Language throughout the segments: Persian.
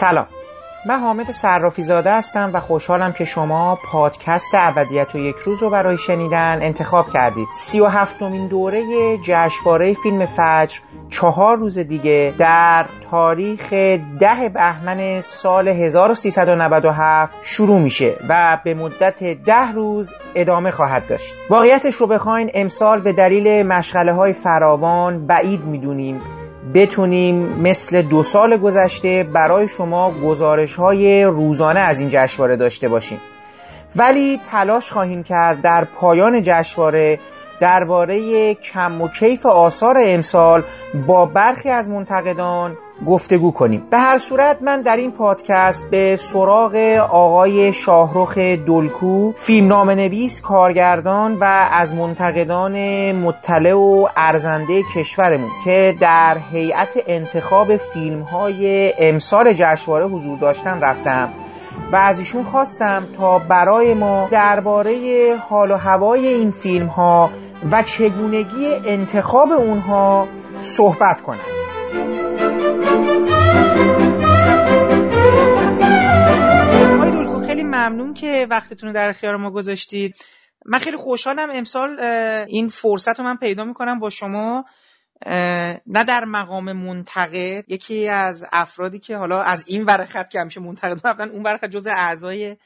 سلام من حامد صرافی زاده هستم و خوشحالم که شما پادکست ابدیت و یک روز رو برای شنیدن انتخاب کردید. سی و هفتمین دوره جشنواره فیلم فجر چهار روز دیگه در تاریخ ده بهمن سال 1397 شروع میشه و به مدت ده روز ادامه خواهد داشت. واقعیتش رو بخواین امسال به دلیل مشغله های فراوان بعید می‌دونیم. بتونیم مثل دو سال گذشته برای شما گزارش های روزانه از این جشنواره داشته باشیم. ولی تلاش خواهیم کرد در پایان جشنواره درباره کم و کیف آثار امسال با برخی از منتقدان گفتگو کنیم. به هر صورت من در این پادکست به سراغ آقای شاهرخ دلکو فیلم نویس کارگردان و از منتقدان مطلع و ارزنده کشورمون که در هیئت انتخاب فیلم های امسال جشنواره حضور داشتن رفتم و از ایشون خواستم تا برای ما درباره حال و هوای این فیلم ها و چگونگی انتخاب اونها صحبت کنم ممنون که وقتتون رو در اختیار ما گذاشتید. من خیلی خوشحالم امسال این فرصت رو من پیدا می‌کنم با شما نه در مقام منتقد یکی از افرادی که حالا از این ورخت که همیشه منتقد رفتن اون ورخت جز اعضای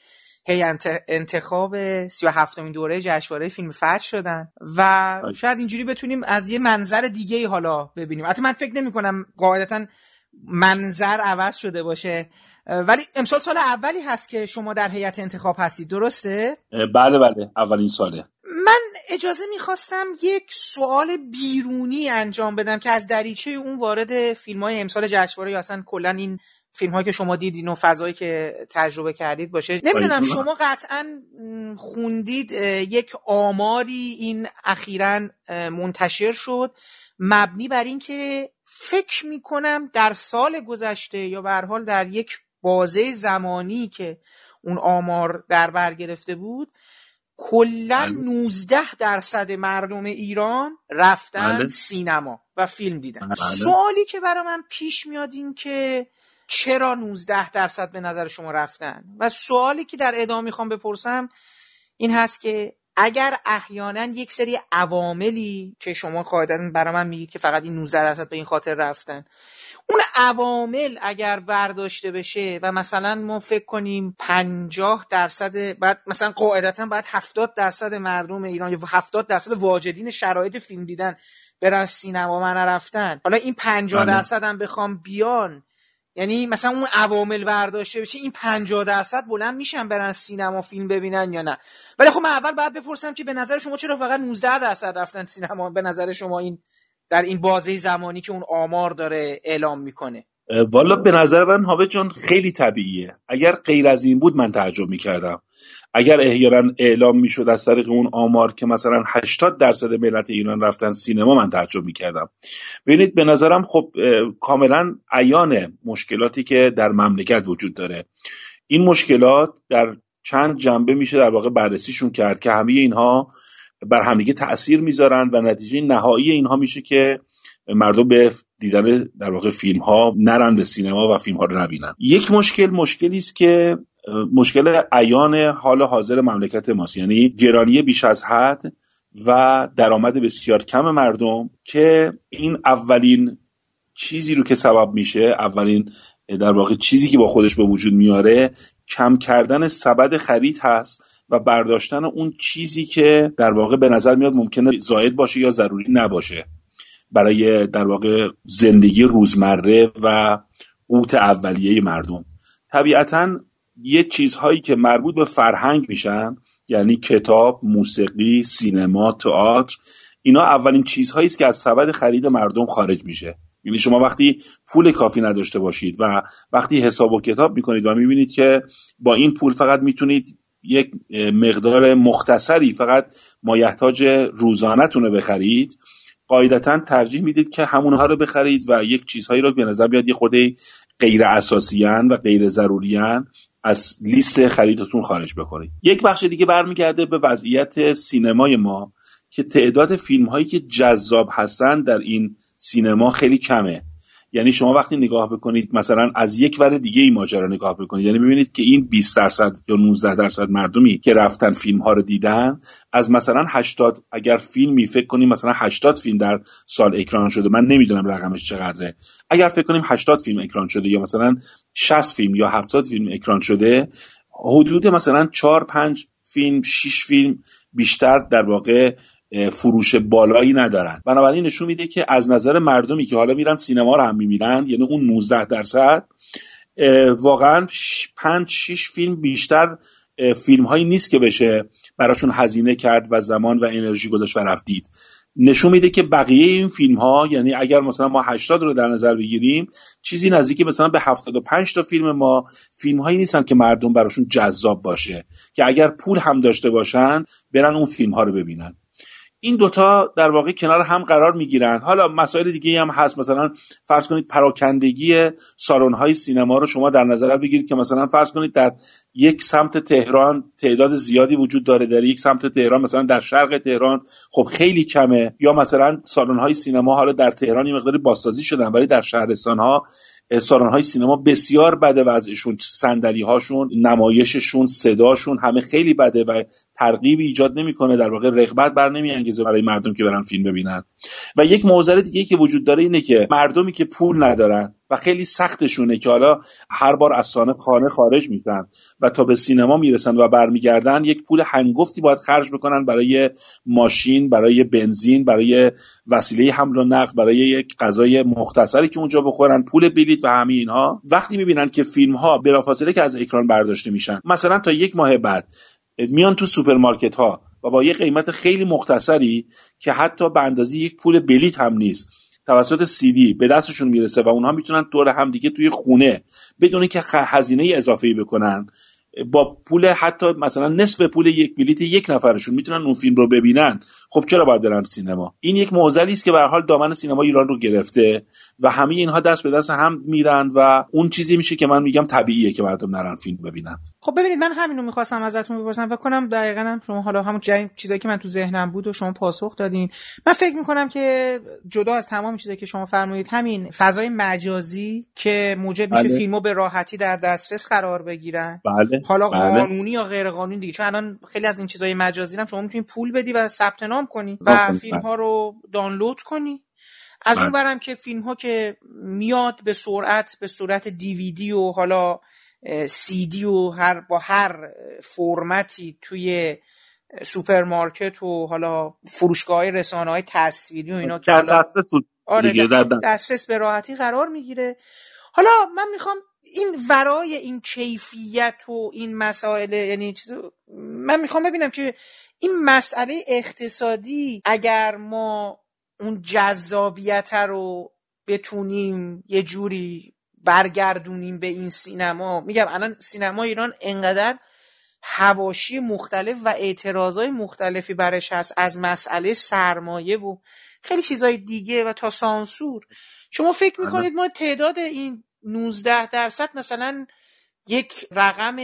هی انتخاب سی و هفتمین دوره جشنواره فیلم فجر شدن. و شاید اینجوری بتونیم از یه منظر دیگه ای حالا ببینیم. حتی من فکر نمی کنم قاعدتا منظر عوض شده باشه. ولی امسال سال اولی هست که شما در هیئت انتخاب هستید درسته؟ بله بله اولین ساله. من اجازه می‌خواستم یک سوال بیرونی انجام بدم که از دریچه اون وارد فیلم های امسال جشنواره یا اصلا کلا این فیلم هایی که شما دیدین و فضایی که تجربه کردید باشه. نمی‌دونم شما قطعا خوندید یک آماری این اخیرا منتشر شد. مبنی بر اینکه فکر می‌کنم در سال گذشته یا به حال در یک بازه زمانی که اون آمار در بر گرفته بود کلا 19 بله. درصد مردم ایران رفتن بله. سینما و فیلم دیدن بله. سوالی که برای من پیش میاد این که چرا 19 درصد به نظر شما رفتن و سوالی که در ادامه می‌خوام بپرسم این هست که اگر احیانا یک سری عواملی که شما قاعدتا برای من میگید که فقط این 19 درصد به این خاطر رفتن اون عوامل اگر برداشته بشه و مثلا ما فکر کنیم 50 درصد بعد مثلا قاعدتا باید 70 درصد مردم ایران یا 70 درصد واجدین شرایط فیلم دیدن برن سینما من رفتن. حالا این 50 بله. درصد هم بخوام بیان یعنی مثلا اون عوامل برداشته بشه این 50 درصد بلند میشن برن سینما فیلم ببینن یا نه؟ ولی خب من اول باید بپرسم که به نظر شما چرا فقط 19 درصد رفتن سینما؟ به نظر شما این در این بازه زمانی که اون آمار داره اعلام می‌کنه. والا به نظر من هاوه جان خیلی طبیعیه. اگر غیر از این بود من تعجب می‌کردم. اگر احیانا اعلام می‌شد از طریق اون آمار که مثلا 80 درصد ملت ایران رفتن سینما من تعجب می‌کردم. ببینید به نظرم خب کاملا عیان مشکلاتی که در مملکت وجود داره. این مشکلات در چند جنبه میشه در واقع بررسیشون کرد که همه اینها بر همدیگه تاثیر می‌ذارن و نتیجه نهایی اینها میشه که مردم به دیدن در واقع فیلم ها نرن به سینما و فیلم ها رو نبینن. یک مشکل مشکلی است که مشکل عیان حال حاضر مملکت ماست. یعنی گرانی بیش از حد و درآمد بسیار کم مردم که این اولین چیزی رو که سبب میشه اولین در واقع چیزی که با خودش به وجود میاره کم کردن سبد خرید هست و برداشتن اون چیزی که در واقع به نظر میاد ممکنه زاید باشه یا ضروری نباشه. برای در واقع زندگی روزمره و قوت اولیه مردم. طبیعتا یه چیزهایی که مربوط به فرهنگ میشن یعنی کتاب، موسیقی، سینما، تئاتر اینا اولین چیزهایی است که از سبد خرید مردم خارج میشه. یعنی شما وقتی پول کافی نداشته باشید و وقتی حساب و کتاب می‌کنید و می‌بینید که با این پول فقط می‌تونید یک مقدار مختصری فقط مایحتاج روزانهتون رو بخرید. قاعدتا ترجیح می‌دید که همونها رو بخرید و یک چیزهایی رو به نظر بیاد یه خود غیر اساسیان و غیر ضروریان از لیست خریدتون خارج بکنید. یک بخش دیگه برمیگرده به وضعیت سینمای ما که تعداد فیلم هایی که جذاب هستن در این سینما خیلی کمه. یعنی شما وقتی نگاه بکنید مثلا از یک ور دیگه این ماجرا نگاه بکنید یعنی ببینید که این 20 درصد یا 19 درصد مردمی که رفتن فیلم ها رو دیدن از مثلا 80 اگر فیلمی فکر کنیم مثلا 80 فیلم در سال اکران شده من نمی‌دونم رقمش چقدره. اگر فکر کنیم 80 فیلم اکران شده یا مثلا 60 فیلم یا 70 فیلم اکران شده حدود مثلا 4 5 فیلم 6 فیلم بیشتر در واقع فروش بالایی ندارن. بنابراین نشون میده که از نظر مردمی که حالا میرن سینما رو هم می‌بینن یعنی اون 19 درصد واقعا 5 6 فیلم بیشتر فیلم هایی نیست که بشه براشون هزینه کرد و زمان و انرژی گذاشت و رفتید. نشون میده که بقیه این فیلم ها یعنی اگر مثلا ما 80 رو در نظر بگیریم چیزی نزدیک مثلا به 75 تا فیلم ما فیلم هایی نیستن که مردم براشون جذاب باشه که اگر پول هم داشته باشن برن اون فیلم ها رو ببینن. این دوتا در واقع کنار هم قرار می‌گیرن. حالا مسائل دیگه هم هست. مثلا فرض کنید پراکندگی سالن های سینما رو شما در نظر بگیرید که مثلا فرض کنید در یک سمت تهران تعداد زیادی وجود داره. در یک سمت تهران مثلا در شرق تهران خب خیلی کمه. یا مثلا سالن های سینما حالا در تهران یه مقداری بازسازی شدن ولی در شهرستان ها سالن سینما بسیار بده وضعشون صندلی هاشون نمایششون صداشون همه خیلی بده و ترغیبی ایجاد نمی‌کنه در واقع رغبت بر نمیانگیزه برای مردم که برن فیلم ببینن. و یک موزل دیگه که وجود داره اینه که مردمی که پول ندارن و خیلی سختشونه که حالا هر بار از سانه خانه خارج میشن و تا به سینما می‌رسن و برمیگردن یک پول هنگفتی باید خرج بکنن برای ماشین برای بنزین برای وسیله حمل و نقل برای یک غذای مختصری که اونجا بخورن پول بلیط و همه اینها. وقتی می‌بینن که فیلم ها بلافاصله که از اکران برداشته میشن مثلا تا یک ماه بعد میان تو سوپرمارکت ها و با یه قیمت خیلی مختصری که حتی به اندازه یک پول بلیت هم نیست توسط سیدی به دستشون می‌رسه و اونها می‌تونن دور هم دیگه توی خونه بدون که هزینه اضافه بکنن. با پول حتی مثلا نصف پول یک بلیت یک نفرشون می‌تونن اون فیلم رو ببینن. خب چرا باید برن سینما؟ این یک معضلی است که به حال دامن سینما ایران رو گرفته. و همه اینها دست به دست هم میرن و اون چیزی میشه که من میگم طبیعیه که مردم نرن فیلم ببینن. خب ببینید من همین رو می‌خواستم ازتون بپرسم. فکر کنم دقیقا هم شما حالا همون چیزایی که من تو ذهنم بود و شما پاسخ دادین. من فکر می‌کنم که جدا از تمام چیزایی که شما فرمودید همین فضای مجازی که موجب میشه بله. فیلمو به راحتی در دسترس قرار بگیرن. بله. حالا بله. قانونی یا غیر قانونی دیگه. چون الان خیلی از این چیزای مجازی هم شما می‌تونید پول بدی و ثبت نام کنی و فیلم ها رو دانلود کنی. از اون برم که فیلم ها که میاد به سرعت به صورت دیویدی و حالا سی دی و هر با هر فرمتی توی سوپرمارکت و حالا فروشگاه رسانه های تصویری و اینا که حالا آره دسترس به راحتی قرار می‌گیره. حالا من می‌خوام این ورای این کیفیت و این مسائل یعنی چیز من می‌خوام ببینم که این مسئله اقتصادی اگر ما اون جذابیت رو بتونیم یه جوری برگردونیم به این سینما. میگم الان سینما ایران انقدر هواشی مختلف و اعتراضای مختلفی برش هست از مسئله سرمایه و خیلی چیزای دیگه و تا سانسور. شما فکر می‌کنید ما تعداد این 19 درصد مثلا یک رقم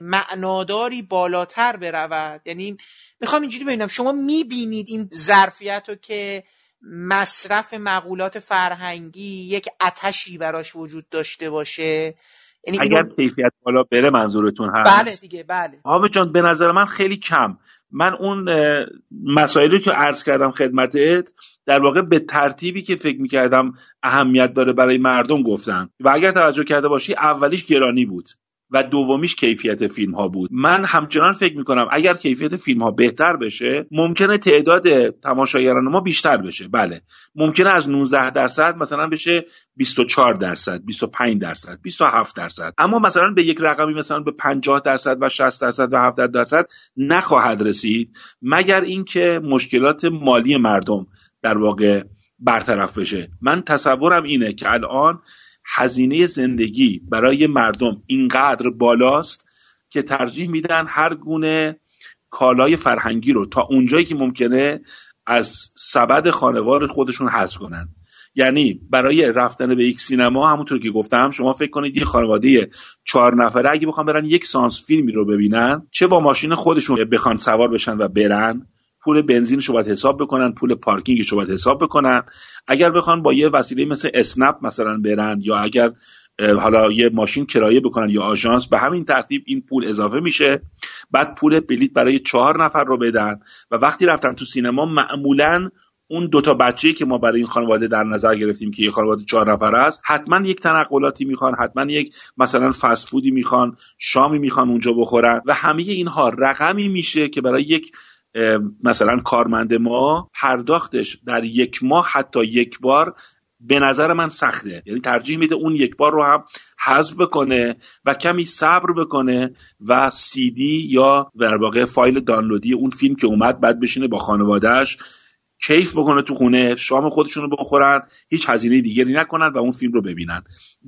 معناداری بالاتر برود؟ یعنی می‌خوام اینجوری ببینم شما می‌بینید این ظرفیت رو که مصرف مقولات فرهنگی یک اتشی براش وجود داشته باشه؟ یعنی اگر کیفیت بالا بره منظورتون هست. بله دیگه بله. حامد جان به نظر من خیلی کم. من اون مسائلی که عرض کردم خدمتت در واقع به ترتیبی که فکر می‌کردم اهمیت داره برای مردم گفتم و اگر توجه کرده باشی اولیش گرانی بود. و دومیش کیفیت فیلم ها بود. من همچنان فکر می‌کنم اگر کیفیت فیلم ها بهتر بشه ممکنه تعداد تماشاگران ما بیشتر بشه. بله. ممکنه از 19 درصد مثلا بشه 24 درصد 25 درصد 27 درصد. اما مثلا به یک رقمی مثلا به 50 درصد و 60 درصد و 70 درصد نخواهد رسید مگر اینکه مشکلات مالی مردم در واقع برطرف بشه. من تصورم اینه که الان هزینه زندگی برای مردم اینقدر بالاست که ترجیح میدن هر گونه کالای فرهنگی رو تا اونجایی که ممکنه از سبد خانوار خودشون حذف کنن. یعنی برای رفتن به یک سینما همونطور که گفتم شما فکر کنید یه خانواده چهار نفره اگه بخوام برن یک سانس فیلمی رو ببینن چه با ماشین خودشون بخوان سوار بشن و برن؟ پول بنزینش رو باید حساب بکنن پول پارکینگش رو باید حساب بکنن. اگر بخوان با یه وسیله مثل اسنپ مثلا برن یا اگر حالا یه ماشین کرایه بکنن یا آژانس به همین ترتیب این پول اضافه میشه. بعد پول بلیت برای چهار نفر رو بدن و وقتی رفتن تو سینما معمولا اون دوتا بچه که ما برای این خانواده در نظر گرفتیم که یه خانواده چهار نفر است حتما یک تنقلاتی می‌خوان حتما یک مثلا فست فودی می‌خوان شامی می‌خوان اونجا بخورن و همه اینها رقمی میشه که برای یک مثلا کارمند ما پرداختش در یک ماه حتی یک بار به نظر من سخته. یعنی ترجیح میده اون یک بار رو هم حذف بکنه و کمی صبر بکنه و سی دی یا در واقع فایل دانلودی اون فیلم که اومد بعد بشینه با خانوادهش کیف بکنه تو خونه شام خودشون رو بخورن هیچ هزینه دیگری نکنن و اون فیلم رو ببینن.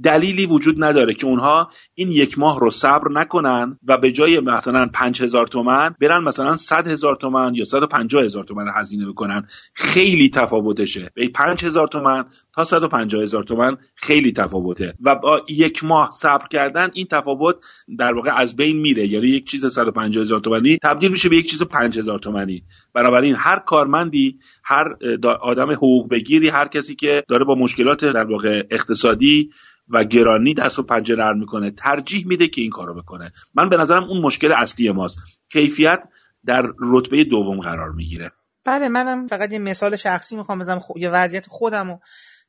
دلیلی وجود نداره که اونها این یک ماه رو صبر نکنن و به جای مثلا پنج هزار تومن برن مثلا صد هزار تومن یا صد پنجاه هزار تومن هزینه بکنن. خیلی تفاوتشه. به پنج هزار تومن تا صد پنجاه هزار تومن خیلی تفاوته. و با یک ماه صبر کردن این تفاوت در واقع از بین میره. یعنی یک چیز صد پنجاه هزار تومنی تبدیل میشه به یک چیز پنج هزار تومنی. بنابراین هر کارمندی هر آدم حقوق بگیری هر کسی که داره با مشکلات در واقع اقتصادی و گرانی دست و پنجه نرم می‌کنه. ترجیح میده که این کارو بکنه. من به نظرم اون مشکل اصلی ماست. کیفیت در رتبه دوم قرار می‌گیره. بله منم فقط یه مثال شخصی می‌خوام بزنم خب یه وضعیت خودم و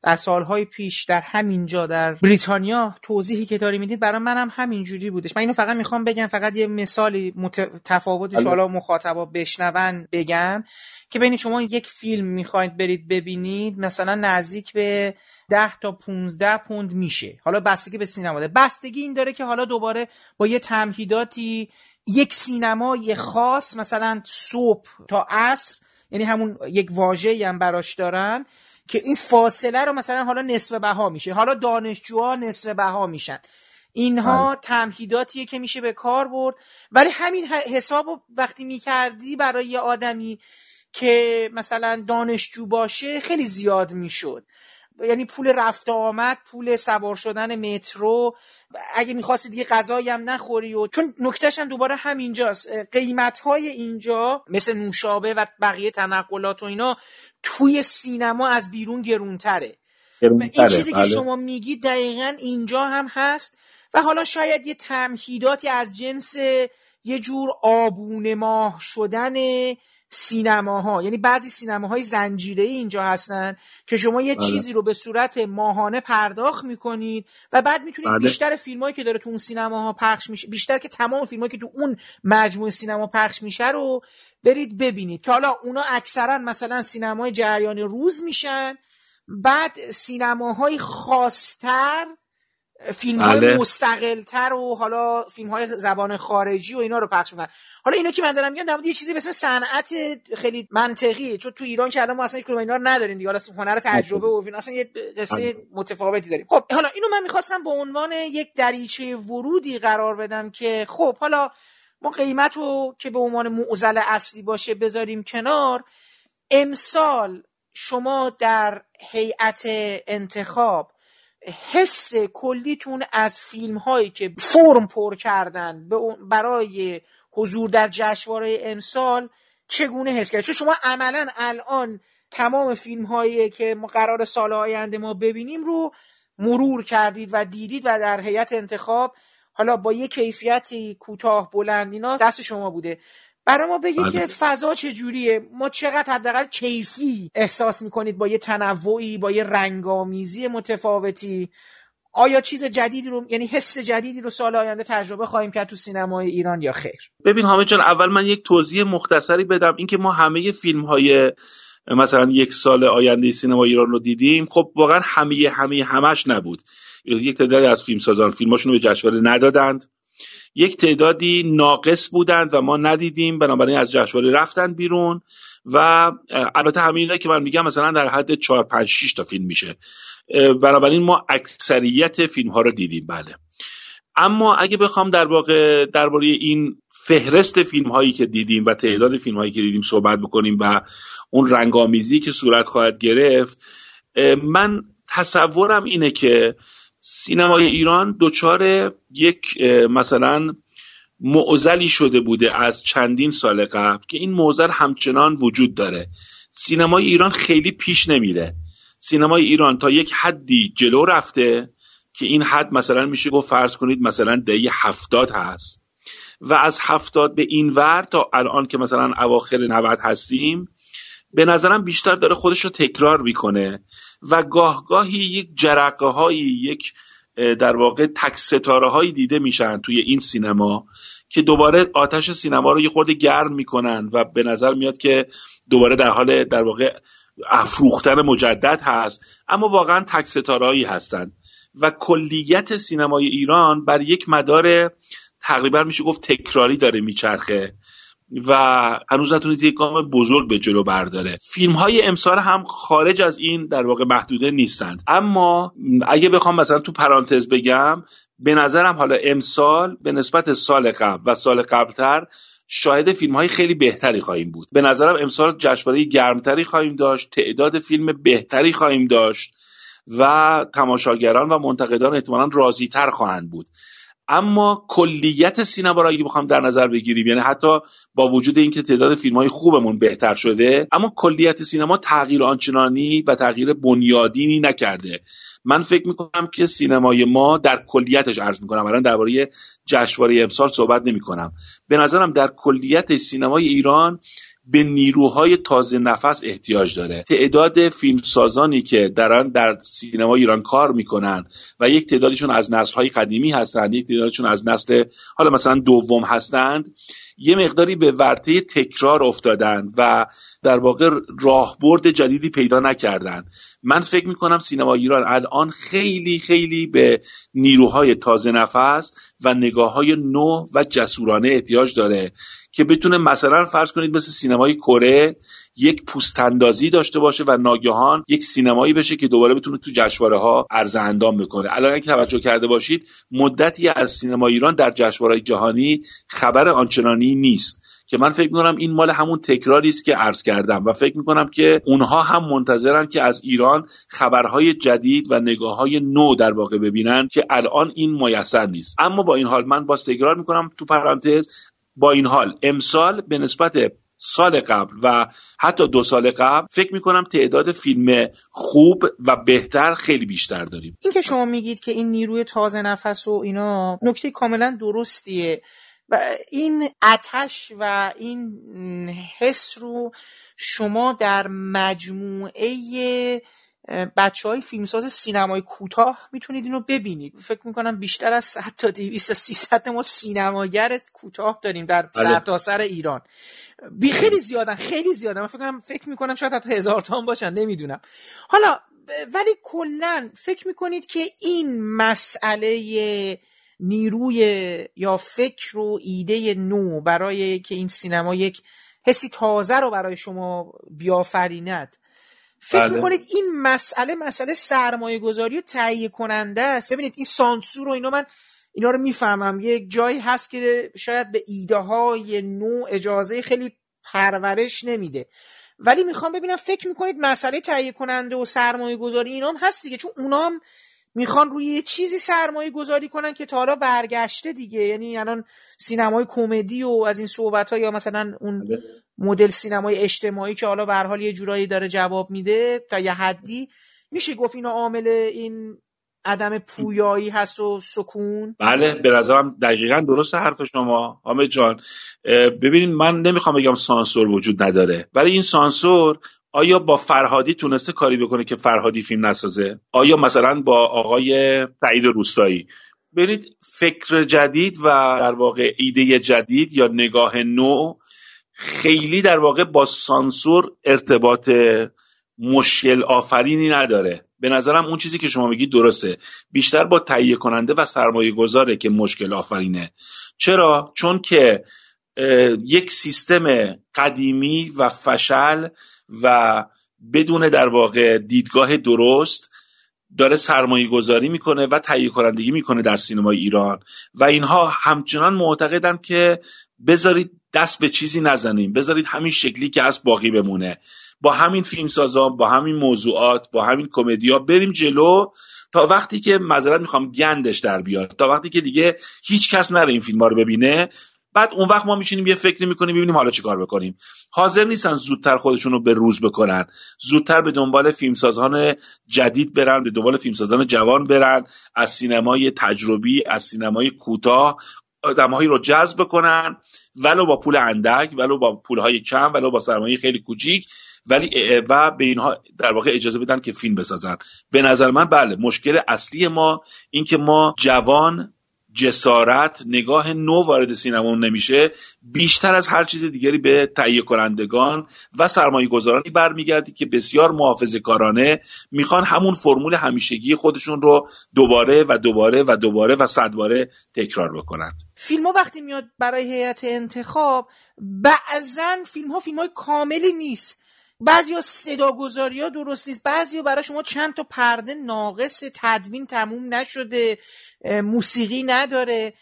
در سالهای پیش در همینجا در بریتانیا توضیحی که داری می‌دید برای منم همینجوری بودش. من اینو فقط می‌خوام بگم فقط یه مثالی مت... تفاوتش. حالا مخاطبا بشنون بگم که بین شما یک فیلم می‌خواید برید ببینید مثلا نزدیک به 10 تا 15 پوند میشه. حالا بستگی به سینما داره. بستگی این داره که حالا دوباره با یه تمهیداتی یک سینمای خاص مثلا صبح تا عصر یعنی همون یک واژه هم براش دارن. که این فاصله رو مثلا حالا نصف بها میشه. حالا دانشجوها نصف بها میشن. اینها بله. تمهیداتیه که میشه به کار برد. ولی همین حساب وقتی می‌کردی برای یه آدمی که مثلا دانشجو باشه خیلی زیاد می‌شد. یعنی پول رفت آمد پول سوار شدن مترو. اگه می‌خواستی دیگه غذایی هم نخوری و چون نکتهش هم دوباره همینجاست. قیمت های اینجا مثل نوشابه و بقیه تنقلات و اینا توی سینما از بیرون گرونتره. این چیزی که بله. شما میگی دقیقا اینجا هم هست. و حالا شاید یه تمهیداتی از جنس یه جور آبونه ماه شدن سینماها یعنی بعضی سینماهای زنجیره اینجا هستن که شما یه بله. چیزی رو به صورت ماهانه پرداخت می‌کنید و بعد می‌تونید بله. بیشتر فیلمایی که داره تو اون سینماها پخش میشه بیشتر که تمام فیلمایی که تو اون مجموعه سینما پخش میشه رو برید ببینید که حالا اونا اکثرا مثلا سینمای جریان روز میشن بعد سینماهای خاصتر فیلم های بله. مستقلتر و حالا فیلم های زبان خارجی و اینا رو پخش می‌کنن حالا اینا که من دارم میگم در یه چیزی به اسم صنعت خیلی منطقی چون تو ایران که الان ما اصلا کدوم اینا رو نداریم دیگه. حالا هنر تجربه و فیلم اصلا یه قصه آره. متفاوتی داریم. خب حالا اینو من می‌خواستم به عنوان یک دریچه ورودی قرار بدم که خب حالا ما قیمت رو که به عنوان معضل اصلی باشه بذاریم کنار. امسال شما در هیئت انتخاب حس کلیتون از فیلم هایی که فرم پر کردن برای حضور در جشنواره امسال چگونه حس کرد؟ چون شما عملا الان تمام فیلم هایی که ما قرار سال آینده ما ببینیم رو مرور کردید و دیدید و در هیئت انتخاب حالا با یه کیفیتی کوتاه بلند اینا دست شما بوده. برای ما بگید که بله. فضا چجوریه؟ ما چقدر حداقل کیفی احساس می‌کنید با یه تنوعی با یه رنگامیزی متفاوتی؟ آیا چیز جدیدی رو یعنی حس جدیدی رو سال آینده تجربه خواهیم کرد تو سینمای ایران یا خیر؟ ببین حامد جان اول من یک توضیح مختصری بدم. اینکه ما همه فیلم های مثلا یک سال آینده سینما ایران رو دیدیم. خب واقعا همه همه همش نبود. یک تعدادی از فیلم سازان فیلماشون رو به جشنواره ندادند. یک تعدادی ناقص بودند و ما ندیدیم. بنابراین از جشنواره رفتن بیرون. و البته همین که من میگم مثلا در حد 4 5 6 تا فیلم میشه. بنابراین ما اکثریت فیلم ها رو دیدیم بله. اما اگه بخوام در واقع درباره این فهرست فیلم هایی که دیدیم و تعداد فیلم هایی که دیدیم صحبت بکنیم و اون رنگامیزی که صورت خواهد گرفت من تصورم اینه که سینمای ایران دچار یک مثلا معزلی شده بوده از چندین سال قبل که این معزل همچنان وجود داره. سینمای ایران خیلی پیش نمیره. سینمای ایران تا یک حدی جلو رفته که این حد مثلا میشه گفت فرض کنید مثلا دهه هفتاد هست. و از هفتاد به این ور تا الان که مثلا اواخر 90 هستیم به نظرم بیشتر داره خودش رو تکرار می‌کنه. و گاه گاهی یک جرقه هایی یک در واقع تک ستاره هایی دیده میشن توی این سینما که دوباره آتش سینما رو یه خورده گرم می‌کنن و به نظر میاد که دوباره در حال در واقع افروختن مجدد هست. اما واقعا تک ستاره هستند و کلیت سینمای ایران بر یک مدار تقریبا میشه گفت تکراری داره میچرخه. و هنوز نتونید یک گام بزرگ به جلو برداره. فیلم های امسال هم خارج از این در واقع محدوده نیستند. اما اگه بخوام مثلا تو پرانتز بگم به نظرم حالا امسال به نسبت سال قبل و سال قبلتر شاهد فیلم های خیلی بهتری خواهیم بود. به نظرم امسال جشنواره گرمتری خواهیم داشت تعداد فیلم بهتری خواهیم داشت و تماشاگران و منتقدان احتمالا راضیتر خواهند بود. اما کلیت سینما را اگه بخوام در نظر بگیریم یعنی حتی با وجود اینکه تعداد فیلم های خوبمون بهتر شده اما کلیت سینما تغییر آنچنانی و تغییر بنیادینی نکرده. من فکر می‌کنم که سینمای ما در کلیتش عرض می‌کنم. الان درباره جشنواره امسال صحبت نمی‌کنم. به نظرم در کلیت سینمای ایران به نیروهای تازه نفس احتیاج داره. تعداد فیلمسازانی که دارن در سینما ایران کار می‌کنن و یک تعدادشون از نسلهای قدیمی هستند یک تعدادشون از نسل حالا مثلا دوم هستند یه مقداری به ورطه تکرار افتادن و در واقع راهبرد جدیدی پیدا نکردن. من فکر می‌کنم سینما ایران الان خیلی خیلی به نیروهای تازه نفس و نگاه های نو و جسورانه احتیاج داره که بتونه مثلا فرض کنید مثل سینمای کره یک پوستندازی داشته باشه و ناگهان یک سینمایی بشه که دوباره بتونه تو جشنواره ها عرض اندام بکنه. الان اگه توجه کرده باشید مدتی از سینما ایران در جشنواره جهانی خبر آنچنانی نیست که من فکر می‌کنم این مال همون تکراری است که عرض کردم و فکر می‌کنم که اونها هم منتظرن که از ایران خبرهای جدید و نگاه های نو در واقع ببینن که الان این میسر نیست. اما با این حال من باز تکرار می‌کنم تو پرانتز با این حال امسال به نسبت سال قبل و حتی دو سال قبل فکر می‌کنم تعداد فیلم خوب و بهتر خیلی بیشتر داریم. این که شما میگید که این نیروی تازه نفس و اینا نکته کاملا درستیه و این اتش و این حس رو شما در مجموعه بچه های فیلمساز سینمای کوتاه می‌تونید اینو ببینید. فکر می‌کنم بیشتر از 100 تا 200 تا 300 ما سینماگر کوتاه داریم در بله. سرتاسر سر ایران. بی خیلی زیادن خیلی زیادن. من فکر کنم فکر می‌کنم شاید حتی هزار تا باشن نمی‌دونم. حالا ولی کلا فکر می‌کنید که این مسئله نیروی یا فکر و ایده نو برای که این سینما یک حسی تازه رو برای شما بیافریند فکر بله. می‌کنید این مسئله مسئله سرمایه گذاری و تهیه کننده است؟ ببینید این سانسور و اینا من اینا رو می‌فهمم. یک جایی هست که شاید به ایده های نو اجازه خیلی پرورش نمیده. ولی می‌خوام ببینم فکر می‌کنید مسئله تهیه کننده و سرمایه گذاری اینا هم هست دیگه. چون اونام می‌خوان روی یه چیزی سرمایه گذاری کنن که تا حالا برگشته دیگه. یعنی الان سینمای کمدی و از این صحبت ها یا مثلا اون بله. مدل سینمای اجتماعی که حالا به حال یه جورایی داره جواب میده تا یه حدی میشه گفت اینا عامل این عدم پویایی هست و سکون؟ بله به نظرم دقیقا درست حرف شما حامد جان. ببینید من نمی‌خوام بگم سانسور وجود نداره ولی این سانسور آیا با فرهادی تونسته کاری بکنه که فرهادی فیلم نسازه؟ آیا مثلا با آقای سعید روستایی؟ برید فکر جدید و در واقع ایده جدید یا نگاه نو خیلی در واقع با سانسور ارتباط مشکل آفرینی نداره. به نظرم اون چیزی که شما میگید درسته. بیشتر با تهیه کننده و سرمایه گذاره که مشکل آفرینه. چرا؟ چون که یک سیستم قدیمی و فشل و بدون در واقع دیدگاه درست داره سرمایه گذاری می‌کنه و تهیه کنندگی می‌کنه در سینمای ایران. و اینها همچنان معتقدن که بذارید دست به چیزی نزنیم. بذارید همین شکلی که از باقی بمونه. با همین فیلمسازان با همین موضوعات با همین کمدیا بریم جلو تا وقتی که معذرت می‌خوام گندش در بیاد تا وقتی که دیگه هیچ کس نره این فیلم ها رو ببینه. بعد اون وقت ما میشینیم یه فکری می‌کنیم ببینیم حالا چیکار بکنیم. حاضر نیستن زودتر خودشون رو به روز بکنن. زودتر به دنبال فیلمسازان جدید برن به دنبال فیلمسازان جوان برن از سینمای تجربی از سینمای کوتاه آدمهایی رو جذب بکنن. ولو با پول اندک ولو با پولهای کم ولو با سرمایه خیلی کوچیک. ولی و به اینها در واقع اجازه بدن که فیلم بسازن. به نظر من بله مشکل اصلی ما این که ما جوان جسارت نگاه نو وارد سینما نمیشه بیشتر از هر چیز دیگری به تهیه کنندگان و سرمایه گذارانی برمیگردی که بسیار محافظه کارانه می‌خوان همون فرمول همیشگی خودشون رو دوباره و دوباره و دوباره و صدباره تکرار بکنند. فیلم وقتی میاد برای هیئت انتخاب بعضا فیلم ها فیلم های کاملی نیست. بعضی ها صداگذاری ها درست نیست. بعضی ها برای شما چند تا پرده ناقص تدوین تموم نشده موسیقی نداره.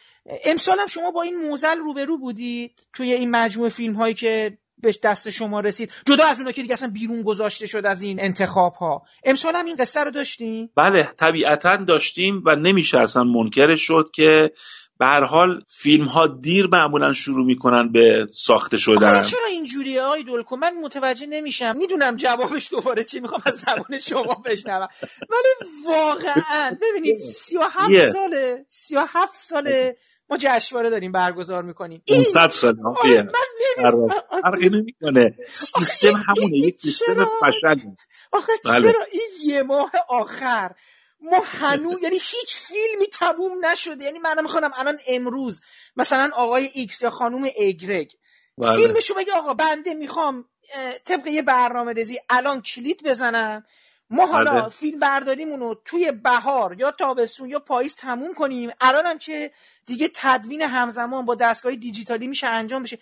امسال هم شما با این موزل روبرو بودید توی این مجموعه فیلم هایی که به دست شما رسید؟ جدا از اونها که دیگه اصلا بیرون گذاشته شد از این انتخاب ها امسال هم این قصه رو داشتیم بله طبیعتا داشتیم و نمیشه اصلا منکرش شد که به هر حال فیلم ها دیر معمولا شروع می‌کنن به ساخته شدن. چرا اینجوریه؟ آی دولکو من متوجه نمیشم. می‌دونم جوابش دوباره چی می‌خوام از زبان شما بشنوم. ولی واقعا ببینید سی و هفت ساله سی و هفت ساله. ما جشنواره داریم برگزار می‌کنیم. این صد سال من نمی‌کنه سیستم همونه یک سیستم فشل آخه بله. چرا این یه ماه آخر ما هنو یعنی هیچ فیلمی تموم نشده یعنی من می‌خوام الان امروز مثلا آقای ایکس یا خانوم ایگرگ بله. فیلمشو بگه آقا بنده می‌خوام طبق یه برنامه رزی الان کلیت بزنم ما حالا بله. فیلم برداریمون رو توی بهار یا تابستون یا پاییز تموم کنیم الانم که دیگه تدوین همزمان با دستگاه دیجیتالی میشه انجام بشه.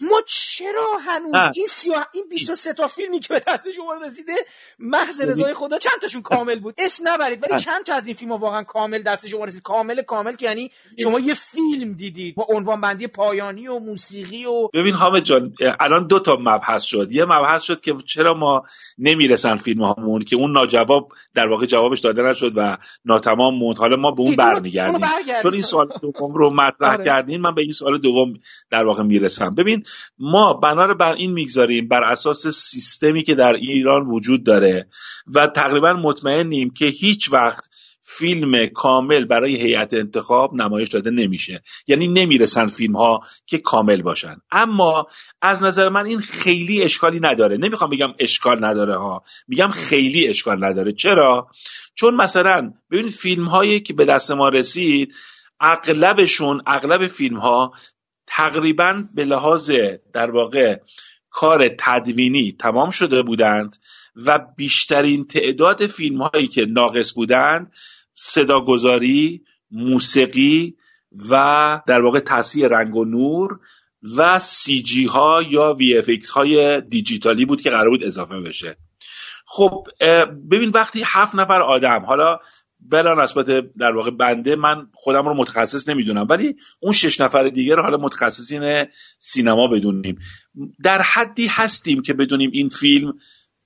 ما چرا هنوز این سیاه این 23 تا فیلمی که به دست شما رسیده محض رضای خدا چند تاشون کامل بود؟ اسم نبرید ولی چند تا از این فیلم ها واقعا کامل دست شما رسید؟ کامل کامل که یعنی شما یه فیلم دیدید با عنوان بندی پایانی و موسیقی و ببین حامد جان الان دو تا مبحث شد. یه مبحث شد که چرا ما نمی‌رسن فیلم هامون که اون ناجواب در واقع جوابش داده نشد و ناتمام موند. حالا ما به اون برمیگردیم. چون این سوال دوم رو مطرح آره. کردین من به این سوال دوم در واقع می‌رسم. ببین ما بنا بر این می‌گذاریم بر اساس سیستمی که در ایران وجود داره و تقریبا مطمئنیم که هیچ وقت فیلم کامل برای هیئت انتخاب نمایش داده نمیشه. یعنی نمی‌رسن فیلم ها که کامل باشن. اما از نظر من این خیلی اشکالی نداره. نمی‌خوام بگم اشکال نداره ها. میگم خیلی اشکال نداره. چرا؟ چون مثلا ببینید فیلم هایی که به دست ما رسید اغلبشون اغلب فیلم ها تقریبا به لحاظ در واقع کار تدوینی تمام شده بودند و بیشترین تعداد فیلم هایی که ناقص بودند صداگذاری موسیقی و در واقع تاثیر رنگ و نور و CG ها یا VFX های دیجیتالی بود که قرار بود اضافه بشه. خب ببین وقتی هفت نفر آدم حالا بلا نسبت در واقع بنده من خودم رو متخصص نمی‌دونم ولی اون شش نفر دیگه رو حالا متخصصین سینما بدونیم. در حدی هستیم که بدونیم این فیلم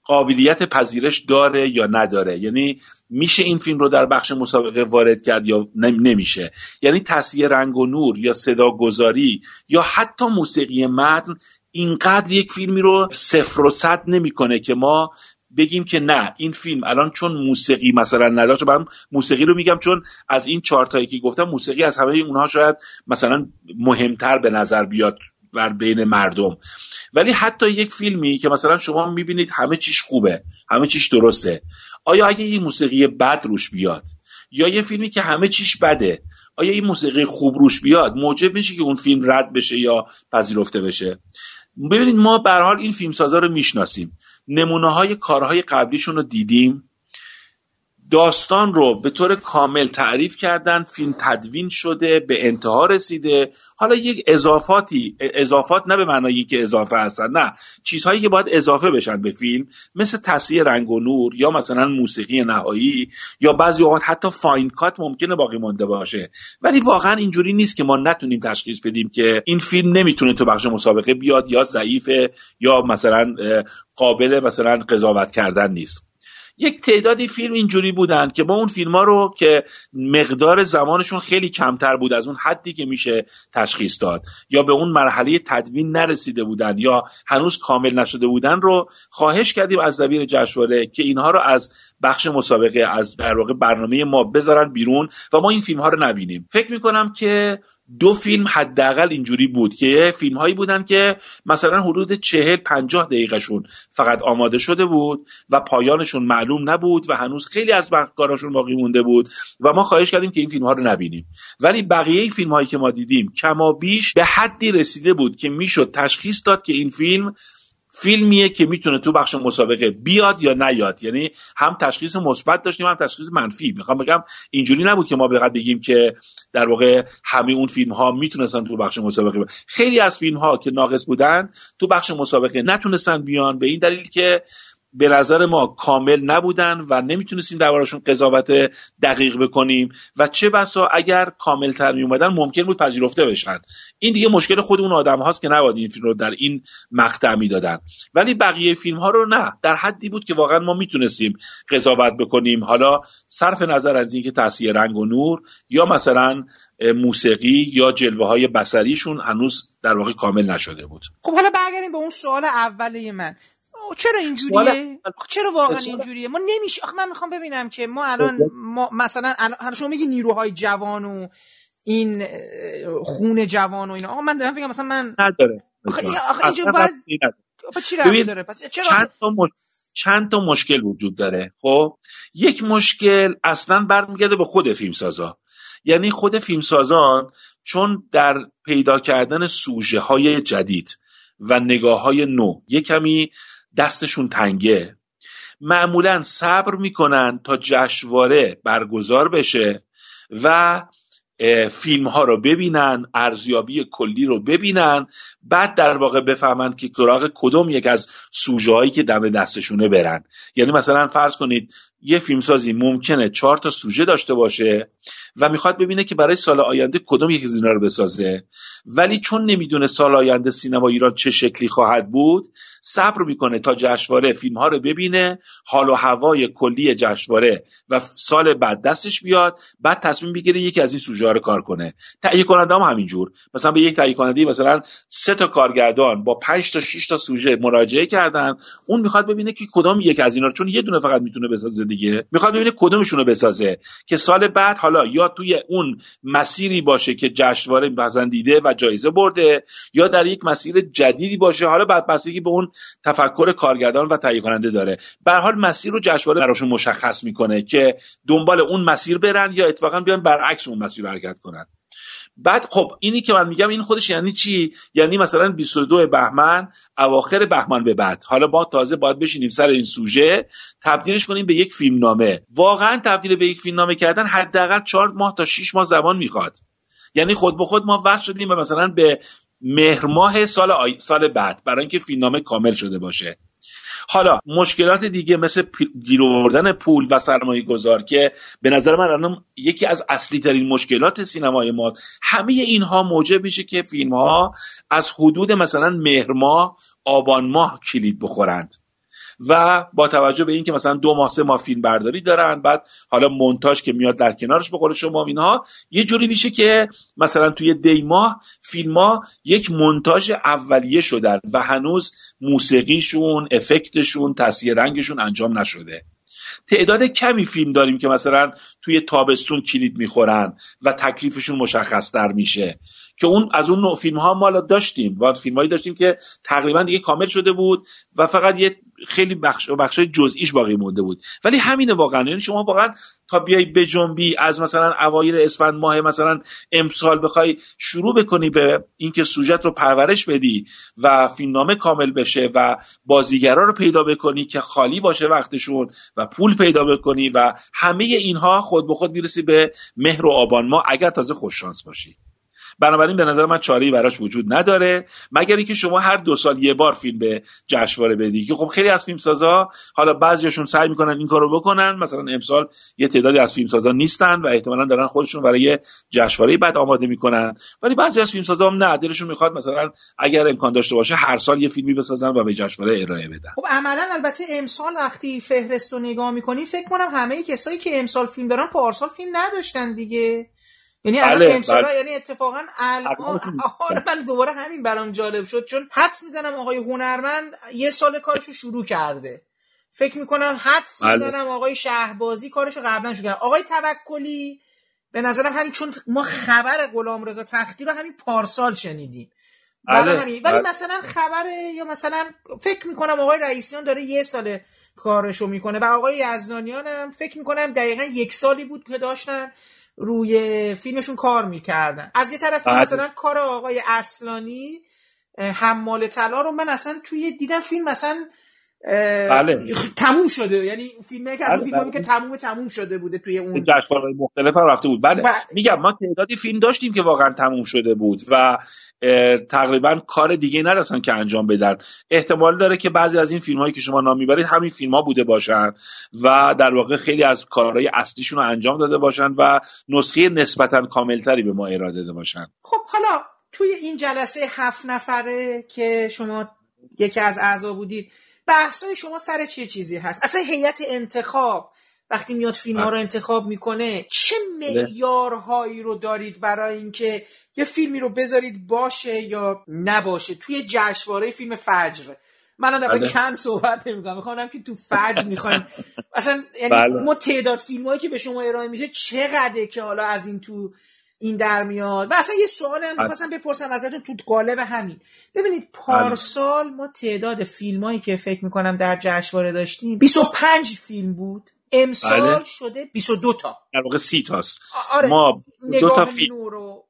قابلیت پذیرش داره یا نداره. یعنی میشه این فیلم رو در بخش مسابقه وارد کرد یا نمیشه. یعنی تصویر رنگ و نور یا صدا گذاری یا حتی موسیقی متن اینقدر یک فیلمی رو صفر و صد نمی‌کنه که ما بگیم که نه این فیلم الان چون موسیقی مثلا نداشت من موسیقی رو میگم چون از این چهار تایی که گفتم موسیقی از همه اونها شاید مثلا مهمتر به نظر بیاد بر بین مردم. ولی حتی یک فیلمی که مثلا شما می‌بینید همه چیش خوبه همه چیش درسته. آیا اگه یه موسیقی بد روش بیاد؟ یا یه فیلمی که همه چیش بده آیا این موسیقی خوب روش بیاد؟ موجب میشه که اون فیلم رد بشه یا پذیرفته بشه. ببینید ما به حال این فیلمسازا رو می‌شناسیم. نمونه های کارهای قبلیشون رو دیدیم. داستان رو به طور کامل تعریف کردن فیلم تدوین شده به انتها رسیده. حالا یک اضافاتی اضافات نه به معنای که اضافه هستن نه. چیزهایی که باید اضافه بشن به فیلم مثل تصویر رنگ و نور یا مثلا موسیقی نهایی یا بعضی اوقات حتی فاین کات ممکنه باقی مونده باشه. ولی واقعا اینجوری نیست که ما نتونیم تشخیص بدیم که این فیلم نمی‌تونه تو بخش مسابقه بیاد یا ضعیفه یا مثلا قابل مثلا قضاوت کردن نیست. یک تعدادی فیلم اینجوری بودن که ما اون فیلم ها رو که مقدار زمانشون خیلی کمتر بود از اون حدی که میشه تشخیص داد. یا به اون مرحله تدوین نرسیده بودن یا هنوز کامل نشده بودن رو خواهش کردیم از زبیر جشنواره که اینها رو از بخش مسابقه از برنامه ما بذارن بیرون و ما این فیلم ها رو نبینیم. فکر می‌کنم که دو فیلم حداقل اینجوری بود که فیلم هایی بودن که مثلا حدود چهل پنجاه دقیقهشون فقط آماده شده بود و پایانشون معلوم نبود و هنوز خیلی از کاراشون باقی مونده بود و ما خواهش کردیم که این فیلم ها رو نبینیم. ولی بقیه فیلم هایی که ما دیدیم کما بیش به حدی رسیده بود که می‌شد تشخیص داد که این فیلم فیلمیه که می‌تونه تو بخش مسابقه بیاد یا نیاد یعنی هم تشخیص مثبت داشتیم هم تشخیص منفی می‌خوام بگم اینجوری نبود که ما بقید بگیم که در واقع همه اون فیلم ها می‌تونستن تو بخش مسابقه بیان. خیلی از فیلم ها که ناقص بودن تو بخش مسابقه نتونستن بیان به این دلیل که به نظر ما کامل نبودن و نمی‌تونستیم دربارشون قضاوت دقیق بکنیم و چه بسا اگر کامل تر می اومدن ممکن بود پذیرفته بشن. این دیگه مشکل خود اون آدم هاست که نباید این فیلم رو در این مقطع می‌دادن. ولی بقیه فیلم ها رو نه. در حدی بود که واقعا ما می‌تونستیم قضاوت بکنیم. حالا صرف نظر از اینکه تاثیر رنگ و نور یا مثلا موسیقی یا جلوه های بسریشون هنوز در واقع کامل نشده بود. خب حالا برگردیم به اون سوال اولی من. چرا اینجوریه؟ چرا واقعا اینجوریه؟ ما نمیشه آخه من می‌خوام ببینم که ما الان ما مثلا الان شما میگی نیروهای جوان و این خون جوان و اینا. آقا من دارم فکر مثلا من نداره. آخه اینجا باید چی داره؟ پس چرا چند تا مش... چند تا مشکل وجود داره خب؟ یک مشکل اصلا برمیگرده به خود فیلمسازا. یعنی خود فیلمسازان چون در پیدا کردن سوژه های جدید و نگاه های نو یه کمی دستشون تنگه. معمولا صبر می‌کنن تا جشنواره برگزار بشه و فیلم ها رو ببینن ارزیابی کلی رو ببینن. بعد در واقع بفهمند که سراغ کدوم یک از سوژه هایی که دم دستشونه برن. یعنی مثلا فرض کنید یه فیلمسازی ممکنه چهار تا سوژه داشته باشه. و می‌خواد ببینه که برای سال آینده کدوم یکی از اینا رو بسازه. ولی چون نمی‌دونه سال آینده سینما ایران چه شکلی خواهد بود صبر می‌کنه تا جشنواره فیلم ها رو ببینه حال و هوای کلی جشنواره و سال بعد دستش بیاد بعد تصمیم بگیره یکی از این سوژه رو کار کنه. تهیه کننده هم همینجور. مثلا به یک تهیه کننده مثلا سه تا کارگردان با 5 تا 6 تا سوژه مراجعه کردن اون می‌خواد ببینه که کدام یک از اینا رو چون یه دونه فقط می‌تونه بسازه دیگه می‌خواد ببینه کدومشون بسازه. که سال بعد حالا یا توی اون مسیری باشه که جشنواره پسندیده و جایزه برده یا در یک مسیر جدیدی باشه حالا بعد بستگی به اون تفکر کارگردان و تهیه کننده داره. به حال مسیر رو جشنواره براشون مشخص می‌کنه که دنبال اون مسیر برن یا اتفاقا بیان برعکس اون مسیر حرکت کنن. بعد خب اینی که من میگم این خودش یعنی چی؟ یعنی مثلا 22 بهمن اواخر بهمن به بعد. حالا با تازه باید بشینیم سر این سوژه. تبدیلش کنیم به یک فیلم نامه واقعا تبدیل به یک فیلم نامه کردن حداقل 4 ماه تا 6 ماه زمان می‌خواد. یعنی خود به خود ما وصل شدیم و مثلا به مهر ماه سال آی... سال بعد برای اینکه فیلمنامه کامل شده باشه. حالا مشکلات دیگه مثل گیر آوردن پول و سرمایه گذار که به نظر من الان یکی از اصلی ترین مشکلات سینمای ما همه اینها موجب میشه که فیلم ها از حدود مثلا مهر ماه آبان ماه کلید بخورند. و با توجه به اینکه مثلا دو ماه سه ماه فیلم برداری دارن بعد حالا مونتاژ که میاد در کنارش بخوره شما اینها یه جوری میشه که مثلا توی دی ماه فیلم ها یک مونتاژ اولیه شدن و هنوز موسیقیشون افکتشون تصویر رنگشون انجام نشده. تعداد کمی فیلم داریم که مثلا توی تابستون کلید می‌خورن و تکلیفشون مشخص در میشه. که اون از اون نوع فیلم ها ما داشتیم و فیلم هایی داشتیم که تقریبا دیگه کامل شده بود و فقط یه خیلی بخش بخش جزئیش باقی مونده بود. ولی همین واقعا. یعنی شما واقعا تا بیای بجنبی از مثلا اوایل اسفند ماه مثلا امسال بخوای شروع بکنی به اینکه سوژت رو پرورش بدی و فیلمنامه کامل بشه و بازیگرا رو پیدا بکنی که خالی باشه وقتشون و پول پیدا بکنی و همه اینها خود به خود می‌رسی به مهر و آبان ما اگر تازه خوششانس باشی. بنابراین به نظر من چاره براش وجود نداره. مگر اینکه شما هر دو سال یه بار فیلم به جشنواره بدی. که خب خیلی از فیلمسازا حالا بعضیاشون سعی می‌کنن این کارو بکنن. مثلا امسال یه تعدادی از فیلمسازا نیستن و احتمالا دارن خودشون برای جشنواره بعد آماده می‌کنن. ولی بعضی از فیلمسازا هم نه دلشون می‌خواد مثلا اگر امکان داشته باشه هر سال یه فیلمی بسازن و به جشنواره ارائه بدن. خب عملا البته امسال وقتی فهرست نگاه می‌کنی فکر کنم همه کسایی که امسال فیلم دارن پارسال فیلم نداشتن دیگه. یعنی الان بله، بله. یعنی اتفاقا الان آره من دوباره همین برام جالب شد چون حدس می‌زنم آقای هنرمند یه سال کارشو شروع کرده فکر می‌کنم حدس بله. می‌زنم آقای شهبازی کارشو قبلا شروع کرده آقای توکلی به نظرم همین چون ما خبر غلام رضا تختی رو همین پارسال شنیدیم بله. همین ولی بله. مثلا خبر یا مثلا فکر می‌کنم آقای رئیسیان داره یه سال کارشو می‌کنه و آقای یزدانیان هم فکر می‌کنم دقیقا یک سالی بود که داشتن روی فیلمشون کار می‌کردن از یه طرف. مثلا کار آقای اصلانی حمال طلا رو من اصلا توی دیدم فیلم مثلا بله. تموم شده یعنی فیلمه که بله. فیلمی که تموم تموم شده بوده توی اون جشنواره مختلف هم رفته بود بله ب... میگم ما تعدادی فیلم داشتیم که واقعا تموم شده بود و تقریبا کار دیگه نداشتن که انجام بدن احتمال داره که بعضی از این فیلم هایی که شما نام می‌برید همین فیلم ها بوده باشن و در واقع خیلی از کارهای اصلیشون رو انجام داده باشن و نسخه نسبتا کاملتری به ما ارائه داده باشن خب حالا توی این جلسه هفت نفره که شما یکی از اعضا بودید بحثای شما سر چه چیزی هست اصلا هیئت انتخاب وقتی میاد فیلم ها رو انتخاب می‌کنه چه بله. معیارهایی رو دارید برای اینکه یه فیلمی رو بذارید باشه یا نباشه توی جشنواره فیلم فجر من در بله. چند صحبت نمی‌کنم می‌خوام که تو فجر می‌خوایم اصلا یعنی بله. ما تعداد فیلم هایی که به شما ارائه میشه چقدره که حالا از این تو این در میاد. و اصلا یه سوال هم می‌خواستم بپرسم ازتون تو قالب همین. ببینید پارسال ما تعداد فیلم هایی که فکر می‌کنم در جشنواره داشتیم 25 فیلم بود. امسال بله. شده 22 تا. در واقع 30 تاست. آره. ما دو تا فیلم رو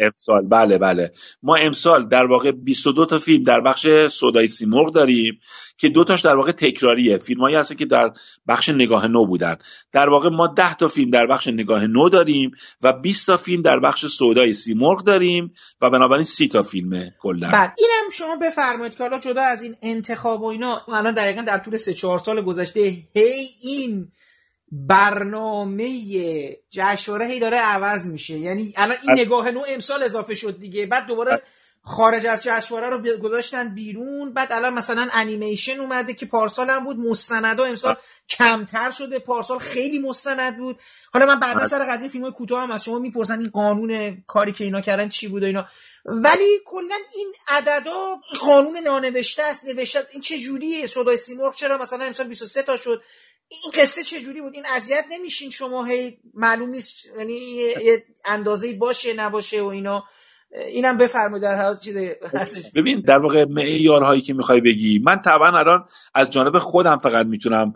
امسال. بله بله. ما امسال در واقع 22 تا فیلم در بخش سودای سیمرغ داریم که دو تاش در واقع تکراریه. فیلمایی هست که در بخش نگاه نو بودن. در واقع ما 10 تا فیلم در بخش نگاه نو داریم و 20 تا فیلم در بخش سودای سیمرغ داریم و بنابراین 30 تا فیلمه کلا. بعد اینم شما بفرمایید که حالا جدا از این انتخاب و اینا الان دقیقا در طول 3 4 سال گذشته هی این برنامه جشنواره هی داره عوض میشه. یعنی الان این نگاه نو امسال اضافه شد دیگه. بعد دوباره خارج از جشنواره رو گذاشتن بیرون. بعد الان مثلا انیمیشن اومده که پارسال هم بود. مستندا امسال کمتر شده. پارسال خیلی مستند بود. حالا من بعد سر قضیه فیلم کوتاه هم از شما می‌پرسن این قانون کاری که اینا کردن چی بود و اینا. ولی کلا این عددا قانون نانوشته است. نوشته این چه جوریه؟ صدای سیمرغ چرا مثلا امسال 23 تا شد؟ این قصه چه جوری بود؟ این اذیت نمیشین شما هی معلوم نیست یعنی یه اندازه باشه نباشه و اینا. اینم بفرمایید در هر چیز هستش. ببین در واقع معیارهایی که می‌خوای بگی من طبعا الان از جانب خودم فقط می‌تونم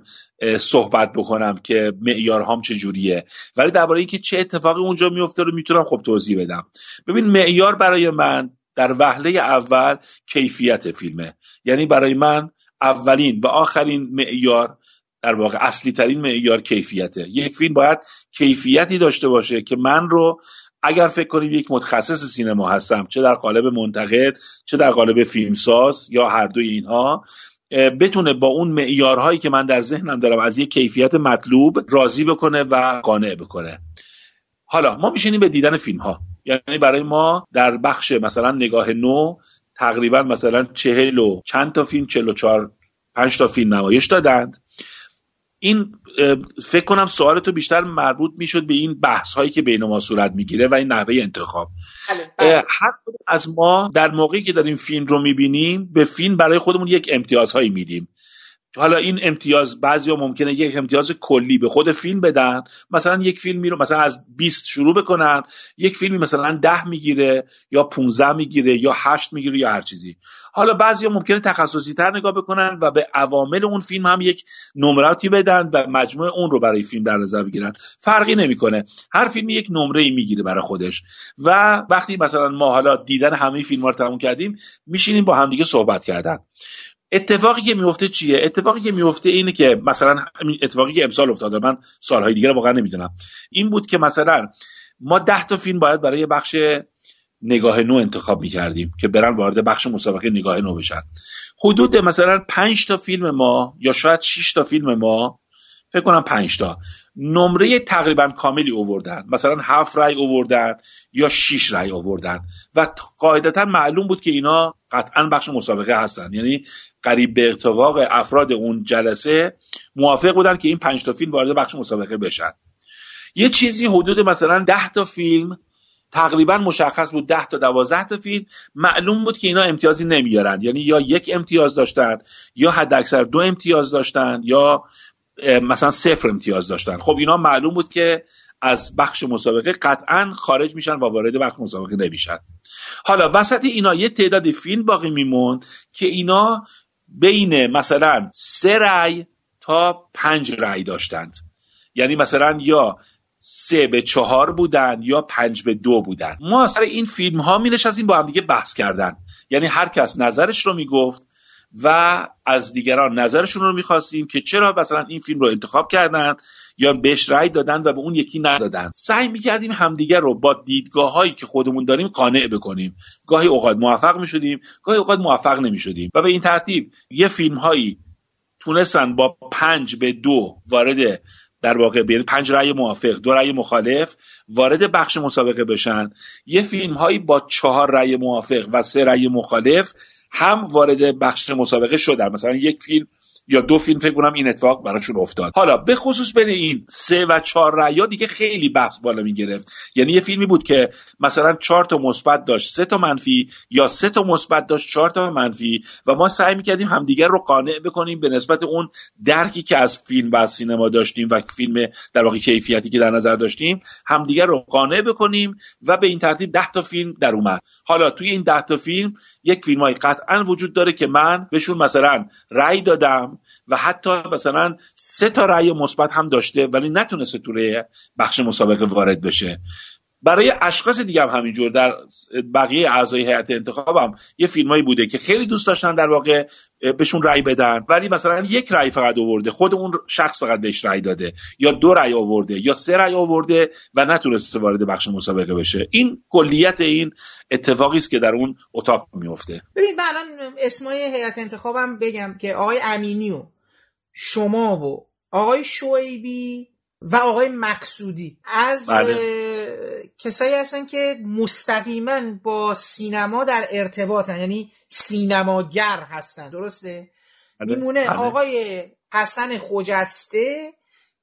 صحبت بکنم که معیارهام جوریه ولی درباره اینکه چه اتفاقی اونجا میفته رو می‌تونم خب توضیح بدم. ببین معیار برای من در وهله اول کیفیت فیلمه. یعنی برای من اولین و آخرین معیار در واقع اصلی ترین معیار کیفیته. یک فیلم باید کیفیتی داشته باشه که من رو اگر فکر کنید یک متخصص سینما هستم چه در قالب منتقد چه در قالب فیلمساز یا هر دوی اینها بتونه با اون معیارهایی که من در ذهنم دارم از یک کیفیت مطلوب راضی بکنه و قانع بکنه. حالا ما میشینیم به دیدن فیلم ها یعنی برای ما در بخش مثلا نگاه نو تقریبا مثلا چهل و چند تا فیلم چهل و چهار پنج تا فیلم نمایش دادند. این فکر کنم سوال تو بیشتر مربوط می‌شد به این بحث هایی که بین ما صورت می‌گیره و این نحوه انتخاب بله، بله. هر از ما در موقعی که داریم فیلم رو می‌بینیم به فیلم برای خودمون یک امتیازهایی میدیم حالا این امتیاز بعضیا ممکنه یک امتیاز کلی به خود فیلم بدن. مثلا یک فیلمی رو مثلا از 20 شروع بکنن یک فیلمی مثلا 10 می‌گیره یا 15 می‌گیره یا 8 می‌گیره یا هر چیزی. حالا بعضیا ممکنه تخصصی تر نگاه بکنن و به عوامل اون فیلم هم یک نمراتی بدن و مجموع اون رو برای فیلم در نظر بگیرن. فرقی نمی‌کنه. هر فیلمی یک نمره ای می‌گیره برای خودش. و وقتی مثلا ما حالا دیدن همه فیلم ها رو تموم کردیم میشینیم با همدیگه صحبت کردن. اتفاقی که میفته چیه؟ اتفاقی که میفته اینه که مثلا اتفاقی که امسال افتاده من سالهای دیگه واقعا نمی‌دونم. این بود که مثلا ما ده تا فیلم باید برای بخش نگاه نو انتخاب می‌کردیم که برن وارد بخش مسابقه نگاه نو بشن. حدود مثلا پنج تا فیلم ما یا شاید 6 تا فیلم ما فکر کنم پنج تا. نمره تقریبا کاملی اووردن مثلا هفت رای اووردن یا شیش رای اووردن و قاعدتا معلوم بود که اینا قطعا بخش مسابقه هستن. یعنی قریب به اتفاق افراد اون جلسه موافق بودن که این پنج تا فیلم وارد بخش مسابقه بشن. یه چیزی حدود مثلا ده تا فیلم تقریبا مشخص بود ده تا دوازده تا فیلم معلوم بود که اینا امتیازی نمیارن. یعنی یا یک امتیاز داشتن یا حداکثر دو امتیاز داشتن یا مثلا صفر امتیاز داشتن. خب اینا معلوم بود که از بخش مسابقه قطعا خارج میشن و وارد بخش مسابقه نمیشن. حالا وسط اینا یه تعداد فیلم باقی میموند که اینا بین مثلا سه رأی تا پنج رأی داشتند. یعنی مثلا یا سه به چهار بودن یا پنج به دو بودن. ما سر این فیلم ها می نشستیم با هم دیگه بحث کردن. یعنی هر کس نظرش رو می‌گفت و از دیگران نظرشون رو می‌خواستیم که چرا مثلا این فیلم رو انتخاب کردن یا بهش رأی دادن و به اون یکی ندادن. سعی می‌کردیم همدیگر رو با دیدگاه هایی که خودمون داریم قانع بکنیم. گاهی اوقات موفق می‌شدیم گاهی اوقات موفق نمی‌شدیم. و به این ترتیب یه فیلم هایی تونستن با پنج به دو وارد در واقع یعنی پنج رأی موافق دو رأی مخالف وارد بخش مسابقه بشن. یه فیلم هایی با چهار رأی موافق و سه رأی مخالف هم وارد بخش مسابقه شدن. مثلا یک فیلم یا دو فیلم فکر کنم این اتفاق براشون افتاد. حالا به خصوص بین این سه و چهار رأیا دیگه خیلی بحث بالا می گرفت یعنی یه فیلمی بود که مثلا چهار تا مثبت داشت سه تا منفی یا سه تا مثبت داشت چهار تا منفی و ما سعی می‌کردیم همدیگر رو قانع بکنیم به نسبت اون درکی که از فیلم و از سینما داشتیم و فیلم در واقع کیفیتی که در نظر داشتیم همدیگر رو قانع بکنیم و به این ترتیب ده تا فیلم در اومد. حالا توی این ده تا فیلم یک فیلم های قطعا وجود داره که من بهشون مثلا رأی دادم و حتی مثلا سه تا رأی مثبت هم داشته ولی نتونسته تو بخش مسابقه وارد بشه. برای اشخاص دیگه هم همینجور در بقیه اعضای هیئت انتخابم یه فیلمایی بوده که خیلی دوست داشتن در واقع بهشون رأی بدن ولی مثلا یک رأی فقط آورده خود اون شخص فقط بهش رأی داده یا دو رأی آورده یا سه رأی آورده و نتونسته وارد بخش مسابقه بشه این کلیت این اتفاقی است که در اون اتاق میفته ببینید من الان اسمای هیئت انتخابم بگم که آقای امینیو شما و آقای شعیبی و آقای مقصودی از بله. کسایی هستن که مستقیما با سینما در ارتباطن یعنی سینماگر هستن درسته بله. میمونه بله. آقای حسن خجسته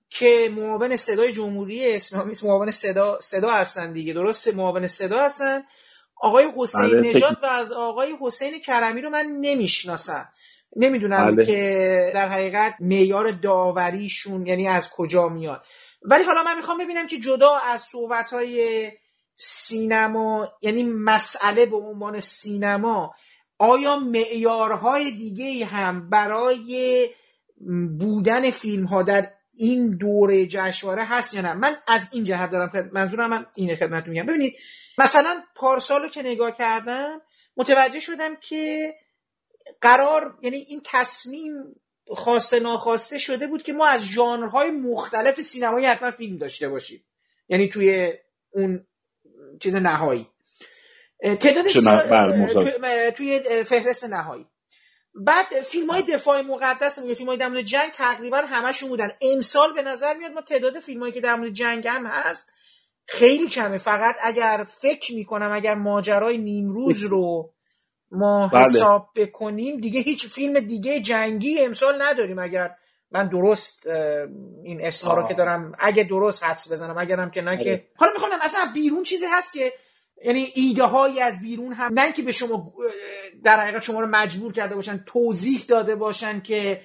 که معاون صدای جمهوری اسلامی معاون صدا صدا هستن دیگه درسته معاون صدا هستن آقای حسین بله. نژاد و از آقای حسین کرمی رو من نمی‌شناسم نمی‌دونم بله. که در حقیقت معیار داوریشون یعنی از کجا میاد ولی حالا من می‌خوام ببینم که جدا از صحبت های سینما یعنی مسئله به عنوان سینما آیا معیارهای دیگه هم برای بودن فیلم ها در این دوره جشنواره هست یا نه؟ من از این جهت دارم منظورم هم اینه خدمت میگم. ببینید مثلا پارسالو که نگاه کردم متوجه شدم که قرار یعنی این تصمیم خواسته ناخواسته شده بود که ما از ژانرهای مختلف سینمایی حتما فیلم داشته باشیم. یعنی توی اون چیز نهایی. تعداد توی فهرست نهایی. بعد فیلم های دفاع مقدس یا فیلم های در جنگ تقریبا همشون بودن. امسال به نظر میاد ما تعداد فیلم هایی که در مورد جنگ هم هست خیلی کمه. فقط اگر فکر می‌کنم اگر ماجرای نیمروز رو ما بله. حساب بکنیم دیگه هیچ فیلم دیگه جنگی امسال نداریم اگر من درست این اسما رو که دارم اگه درست حدس بزنم اگرم که نه که بله. حالا می‌خوام اصلا بیرون چیزی هست که یعنی ایده هایی از بیرون هم نه که به شما در حقیقت شما رو مجبور کرده باشن توضیح داده باشن که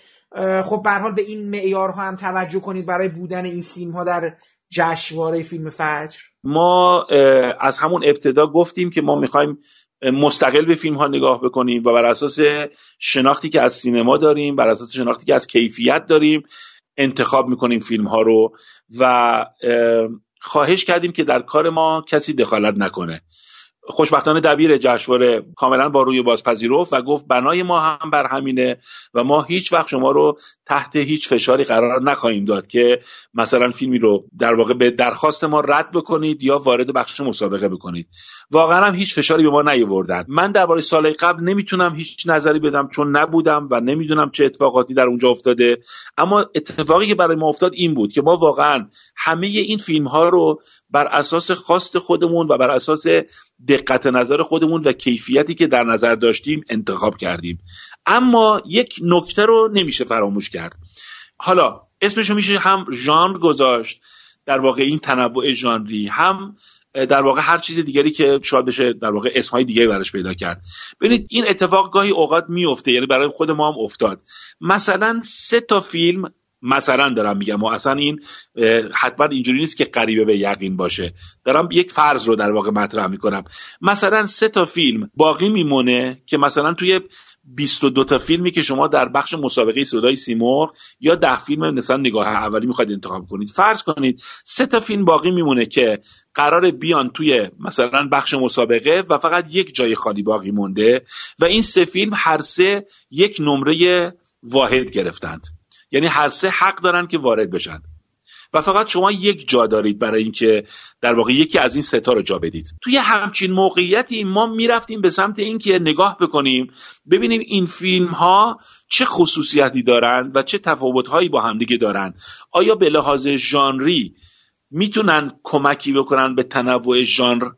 خب به حال به این معیارها هم توجه کنید برای بودن این فیلم ها در جشنواره فیلم فجر ما از همون ابتدا گفتیم که ما می‌خوایم مستقل به فیلم ها نگاه بکنیم و بر اساس شناختی که از سینما داریم بر اساس شناختی که از کیفیت داریم انتخاب می‌کنیم فیلم ها رو و خواهش کردیم که در کار ما کسی دخالت نکنه. خوشبختانه دبیر جشنواره کاملا با روی باز پذیرفت و گفت بنای ما هم بر همینه و ما هیچ وقت شما رو تحت هیچ فشاری قرار نخواهیم داد که مثلا فیلمی رو در واقع به درخواست ما رد بکنید یا وارد بخش مسابقه بکنید. واقعا هم هیچ فشاری به ما نیاوردن. من درباره سال قبل نمی‌تونم هیچ نظری بدم چون نبودم و نمی‌دونم چه اتفاقاتی در اونجا افتاده. اما اتفاقی که برای ما افتاد این بود که ما واقعا همه این فیلم ها رو بر اساس خواست خودمون و بر اساس دقت نظر خودمون و کیفیتی که در نظر داشتیم انتخاب کردیم. اما یک نکته رو نمیشه فراموش کرد. حالا اسمشو میشه هم ژانر گذاشت در واقع این تنوع ژانری هم در واقع هر چیز دیگری که شاید بشه در واقع اسمهای دیگری براش پیدا کرد. ببینید این اتفاق گاهی اوقات میفته یعنی برای خود ما هم افتاد. مثلا سه تا فیلم مثلا دارم میگم و اصلا این حتما اینجوری نیست که قریبه به یقین باشه. دارم یک فرض رو در واقع مطرح می‌کنم. مثلا سه تا فیلم باقی میمونه که مثلا توی 22 تا فیلمی که شما در بخش مسابقه صدای سیمرغ یا ده فیلم مثلا نگاه اولی می‌خواید انتخاب کنید. فرض کنید سه تا فیلم باقی میمونه که قرار بیان توی مثلا بخش مسابقه و فقط یک جای خالی باقی مونده و این سه فیلم هر سه یک نمره واحد گرفتند. یعنی هر سه حق دارن که وارد بشن. و فقط شما یک جا دارید برای اینکه در واقع یکی از این ستا رو جا بدید. توی همچین موقعیتی ما می‌رفتیم به سمت اینکه نگاه بکنیم ببینیم این فیلم ها چه خصوصیتی دارن و چه تفاوت هایی با همدیگه دارن. آیا به لحاظ ژانری می‌تونن کمکی بکنن به تنوع ژانر؟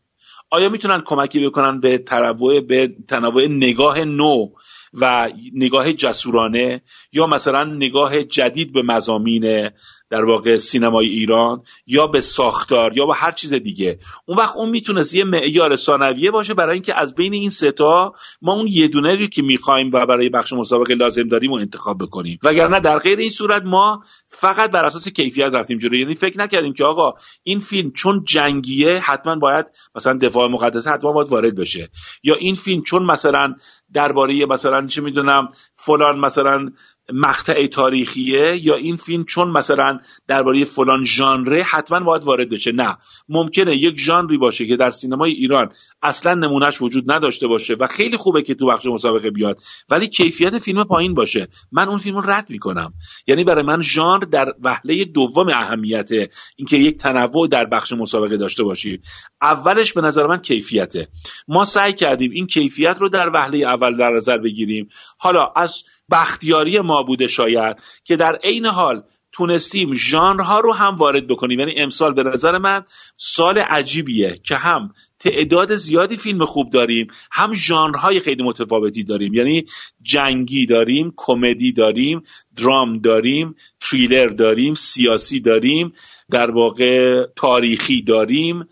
آیا می‌تونن کمکی بکنن به تنوع به تنوع نگاه نو؟ و نگاه جسورانه یا مثلا نگاه جدید به مزامین در واقع سینمای ایران یا به ساختار یا به هر چیز دیگه. اون وقت اون می‌تونست یه معیار ثانویه باشه برای اینکه از بین این ستا ما اون یه دونه رو که می‌خوایم و برای بخش مسابقه لازم داریم و انتخاب بکنیم. وگرنه در غیر این صورت ما فقط بر اساس کیفیت رفتیم جلو. یعنی فکر نکردیم که آقا این فیلم چون جنگیه حتما باید مثلا دفاع مقدسه حتما باید وارد بشه. یا این فیلم چون مثلا درباره مثلا چه می‌دونم فلان مثلا مقطع تاریخیه یا این فیلم چون مثلا درباره فلان ژانره حتما باید وارد بشه؟ نه. ممکنه یک ژانری باشه که در سینمای ایران اصلا نمونهش وجود نداشته باشه و خیلی خوبه که تو بخش مسابقه بیاد ولی کیفیت فیلم پایین باشه. من اون فیلم رو رد می‌کنم. یعنی برای من ژانر در وهله دوم اهمیته اینکه یک تنوع در بخش مسابقه داشته باشیم اولش به نظر من کیفیته. ما سعی کردیم این کیفیت رو در وهله اول در نظر بگیریم. حالا از بختیاری ما بوده شاید که در عین حال تونستیم ژانرها رو هم وارد بکنیم. یعنی امسال به نظر من سال عجیبیه که هم تعداد زیادی فیلم خوب داریم هم ژانرهای خیلی متفاوتی داریم. یعنی جنگی داریم کمدی داریم درام داریم تریلر داریم سیاسی داریم در واقع تاریخی داریم.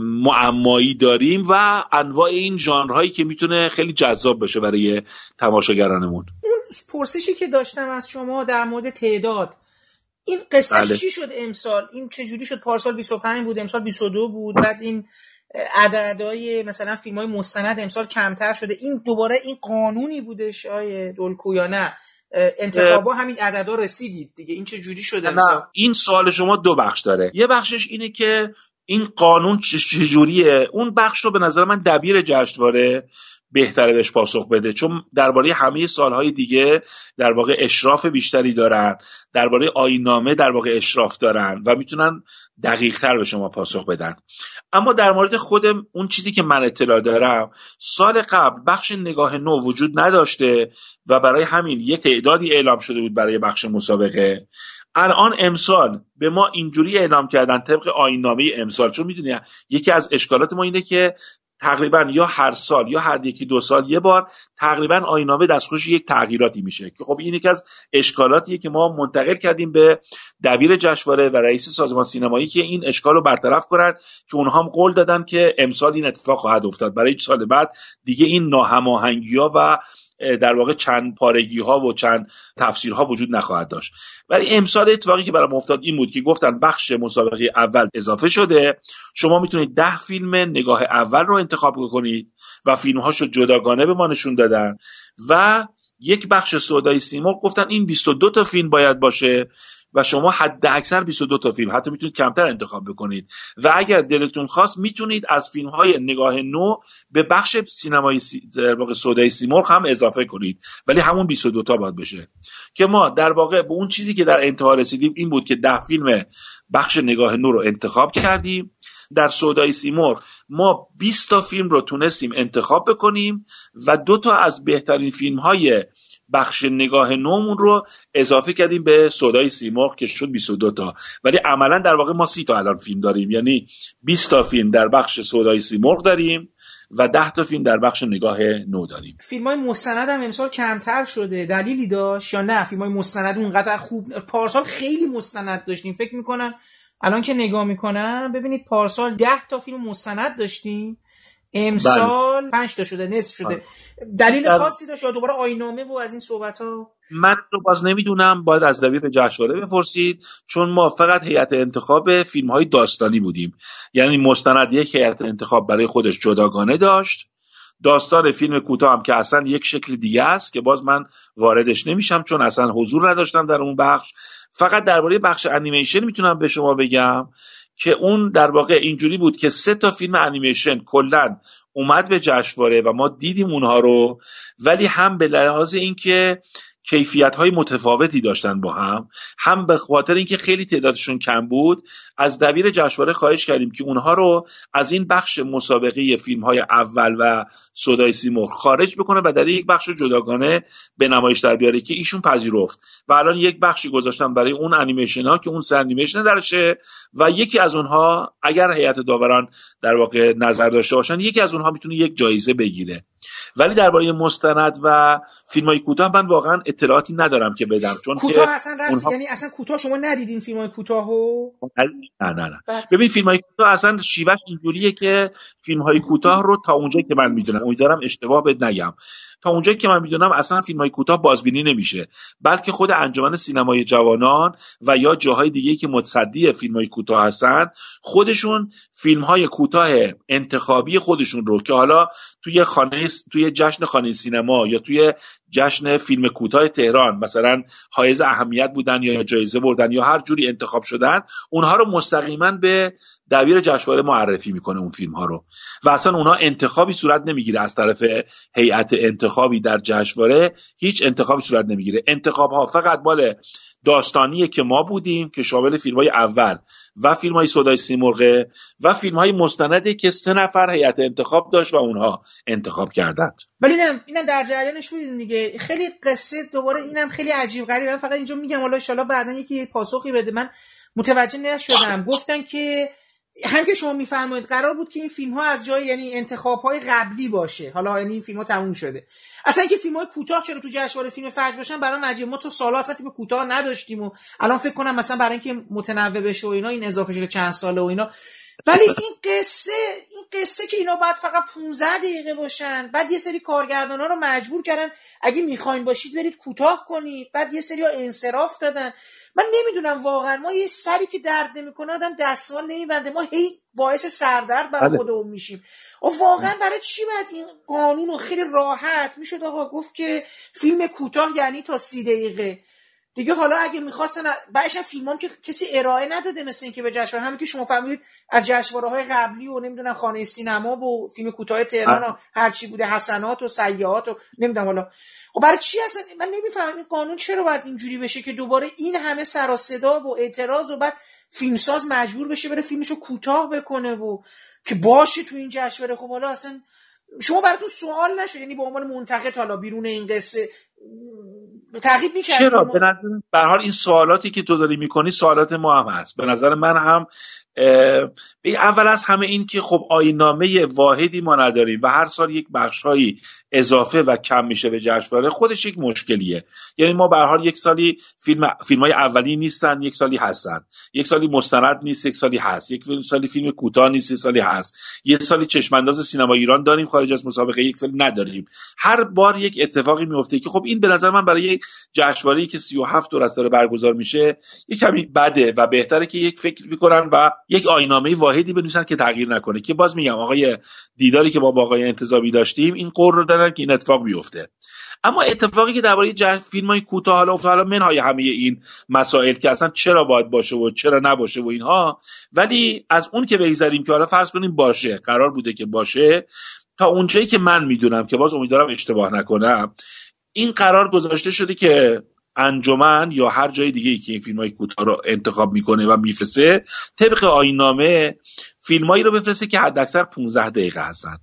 معمایی داریم و انواع این ژانرهایی که می‌تونه خیلی جذاب بشه برای تماشاگرانمون. اون پرسشی که داشتم از شما در مورد تعداد این قصه بله. چی شد امسال؟ این چجوری شد؟ پارسال 25 بود امسال 22 بود بعد این عددهای مثلا فیلم های مستند امسال کمتر شده. این دوباره این قانونی بودش آیه دولکو یا نه؟ انتخابا همین عددا رسیدید دیگه. این چه جوری شده نه این سوال شما دو بخش داره. یه بخشش اینه که این قانون چجوریه؟ اون بخش رو به نظر من دبیر جشنواره بهتره بهش پاسخ بده. چون درباره همه سالهای دیگه در واقع اشراف بیشتری دارن درباره آینامه در واقع اشراف دارن و می‌تونن دقیق تر به شما پاسخ بدن. اما در مورد خود اون چیزی که من اطلاع دارم سال قبل بخش نگاه نو وجود نداشته و برای همین یک تعدادی اعلام شده بود برای بخش مسابقه. الان امسال به ما اینجوری اعلام کردن طبق آینامه امسال چون می‌دونی یکی از اشکالات ما اینه که تقریبا یا هر سال یا هر یکی دو سال یه بار تقریبا آینامه دستخوش یک تغییراتی میشه که خب این یکی از اشکالاتیه که ما منتقل کردیم به دبیر جشنواره و رئیس سازمان سینمایی که این اشکال رو برطرف کنن که اونها هم قول دادن که امسال این اتفاق خواهد افتاد. برای سال بعد؟ دیگه این ناهماهنگی ها و در واقع چند پارگی ها و چند تفسیرها وجود نخواهد داشت. ولی امسال اتفاقی که برای افتاد این بود که گفتن بخش مسابقه اول اضافه شده. شما می‌تونید ده فیلم نگاه اول رو انتخاب کنید و فیلم هاشو جداگانه به ما نشون دادن و یک بخش سودای سیمرغ. گفتن این 22 تا فیلم باید باشه. و شما حد اکثر 22 تا فیلم حتی می‌تونید کمتر انتخاب بکنید. و اگر دلتون خواست می‌تونید از فیلم های نگاه نو به بخش سینمای سی... واقع سودای سیمرغ هم اضافه کنید. ولی همون 22 تا باید بشه. که ما در واقع به اون چیزی که در انتها رسیدیم این بود که ده فیلم بخش نگاه نو رو انتخاب کردیم. در سودای سیمرغ ما 20 تا فیلم رو تونستیم انتخاب بکنیم و دو تا از بهترین فیلم های بخش نگاه نومون رو اضافه کردیم به سودای سیمرغ که شد 22 تا. ولی عملا در واقع ما 30 تا الان فیلم داریم. یعنی 20 تا فیلم در بخش سودای سیمرغ داریم و 10 تا فیلم در بخش نگاه نو داریم. فیلم های مستند هم امسال کمتر شده. دلیلی داشت یا نه؟ فیلم های مستند اونقدر خوب پارسال خیلی مستند داشتیم. فکر می‌کنم الان که نگاه می‌کنم ببینید پارسال 10 تا فیلم مستند داشتیم. امسال بله. پنج تا شده نصف شده. آره. دلیل خاصی داشت یا دوباره آینامه و از این صحبت ها من رو باز نمی‌دونم باید از دبیر جشنواره بپرسید چون ما فقط هیئت انتخاب فیلم های داستانی بودیم. یعنی مستند یک هیئت انتخاب برای خودش جداگانه داشت. داستان فیلم کوتاه هم که اصلا یک شکل دیگه است که باز من واردش نمیشم چون اصلا حضور نداشتم در اون بخش. فقط درباره بخش انیمیشن می‌تونم به شما بگم. که اون در واقع اینجوری بود که سه تا فیلم انیمیشن کلا اومد به جشنواره و ما دیدیم اونها رو ولی هم به لحاظ اینکه کیفیت های متفاوتی داشتن با هم هم به خاطر اینکه خیلی تعدادشون کم بود از دبیر جشنواره خواهش کردیم که اونها رو از این بخش مسابقه فیلم های اول و صدای سیمرغ خارج بکنه و در یک بخش جداگانه به نمایش در بیاره که ایشون پذیرفت. و الان یک بخشی گذاشتن برای اون انیمیشن ها که اون سر انیمیشن درشه و یکی از اونها اگر هیئت داوران در واقع نظر داشته باشن یکی از اونها می‌تونه یک جایزه بگیره. ولی درباره مستند و فیلم های کوتاه من واقعا اطلاعاتی ندارم که بدم چون کوتاه اصلا اونها... یعنی اصلا کوتاه شما ندیدین فیلم های کوتاهو؟ نه نه نه بله. ببین فیلم های کوتاه اصلا شیوهش اینجوریه که فیلم های کوتاه رو تا اونجایی که من می‌دونم امیدوارم اشتباه بد نگم. تا اونجایی که من می‌دونم اصلا فیلم های کوتاه بازبینی نمیشه. بلکه خود انجمن سینمای جوانان و یا جاهای دیگه که متصدی فیلم های کوتاه هستن خودشون فیلم های کوتاه انتخابی خودشون رو که حالا توی خانه توی جشن خانه سینما یا توی جشن فیلم کوتاه تهران مثلا حائز اهمیت بودن یا جایزه بردن یا هر جوری انتخاب شدن اونها رو مستقیما به دبیر جشنواره معرفی می‌کنه اون فیلم ها رو. و اصلا اونها انتخابی صورت نمی‌گیره از طرف هیئت انتخابی در جشنواره هیچ انتخابی صورت نمی‌گیره. انتخاب ها فقط مال داستانیه که ما بودیم که شامل فیلم های اول و فیلم های صدای سیمرغه و فیلم های مستنده که سه نفر هیئت انتخاب داشت و اونها انتخاب کردند. ولی اینم اینم در جریانش بودین دیگه. خیلی قصه دوباره اینم خیلی عجیب غریبه. من فقط اینجا میگم حالا ان بعدا یکی پاسخی بده. من متوجه نشدم. گفتن که هم که شما میفرمایید قرار بود که این فیلم ها از جای یعنی انتخاب های قبلی باشه. حالا یعنی این فیلم ها تموم شده. اصلا اینکه فیلم های کوتاه چرا تو جشنواره فیلم فجر باشن برای نجیب ما تو سالا اصلا فیلم کوتاه نداشتیم و الان فکر کنم مثلا برای اینکه متنوع بشه و اینا این اضافه شده چند ساله و اینا. ولی این قصه این قصه که اینا باید فقط 15 دقیقه باشن بعد یه سری کارگردان ها رو مجبور کردن اگه می‌خواین باشید برید کوتاه کنید بعد یه سری ها انصراف دادن. من نمی‌دونم واقعا. ما یه سری که درد نمی‌کنه آدم دستمال نمیبنده. ما هی باعث سردرد برای بله. خودمون میشیم. و واقعا برای چی باید این قانون رو خیلی راحت می‌شد آقا؟ گفت که فیلم کوتاه یعنی تا سی دقیقه. دیگه حالا اگه می‌خواستن بعدش فیلم که کسی ارائه نداده مثل اینکه به جشنواره همین که شما فهمیدید از جشنواره های قبلی و نمی‌دونم خانه سینما و فیلم کوتاه تهران و هر چی بوده حسنات و سیاحات و نمی‌دونم حالا. خب برای چی اصلا من نمی‌فهمم این قانون چرا باید اینجوری بشه که دوباره این همه سر صدا و اعتراض و بعد فیلمساز مجبور بشه بره فیلمشو کوتاه بکنه و که باشه تو این جشنواره. خب حالا اصلا شما براتون سوال نشد یعنی به عنوان منتقد حالا بیرون این قصه تعقیب چرا؟ به نظر به حال این سوالاتی که تو داری می‌کنی سوالات ما هم هست. به نظر من هم اول از همه این که خب آینامه واحدی ما نداریم و هر سال یک بخشهایی اضافه و کم میشه به جشنواره خودش یک مشکلیه. یعنی ما به حال یک سالی فیلم فیلم های اولی نیستن یک سالی هستن. یک سالی مستند نیست یک سالی هست. یک سالی فیلم کوتاه نیست یک سالی هست. یک سالی چشمانداز سینما ایران داریم خارج از مسابقه یک سالی نداریم. هر بار یک اتفاقی میفته که خب این به نظر من برای یک جشنواره که 37 دور از داره برگزار میشه یک کمی بده و بهتره که یک فکر می‌کنن و یک آینامه واحدی بنویسن که تغییر نکنه که باز میگم آقای دیداری که ما با آقای انتظامی داشتیم این قر رو دادن که این اتفاق بیفته. اما اتفاقی که درباره فیلم های کوتاه حالا افتاد حالا منهای همه این مسائل که اصلا چرا باید باشه و چرا نباشه و اینها ولی از اون که بگذریم که حالا فرض کنیم باشه قرار بوده که باشه تا اونجایی که من می‌دونم که باز امیدوارم اشتباه نکنم این قرار گذاشته شده که انجمن یا هر جای دیگه ای که این فیلم های کوتاه رو انتخاب می‌کنه و میفرسته طبق آینامه فیلمایی رو بفرسته که حداکثر 15 دقیقه هستن.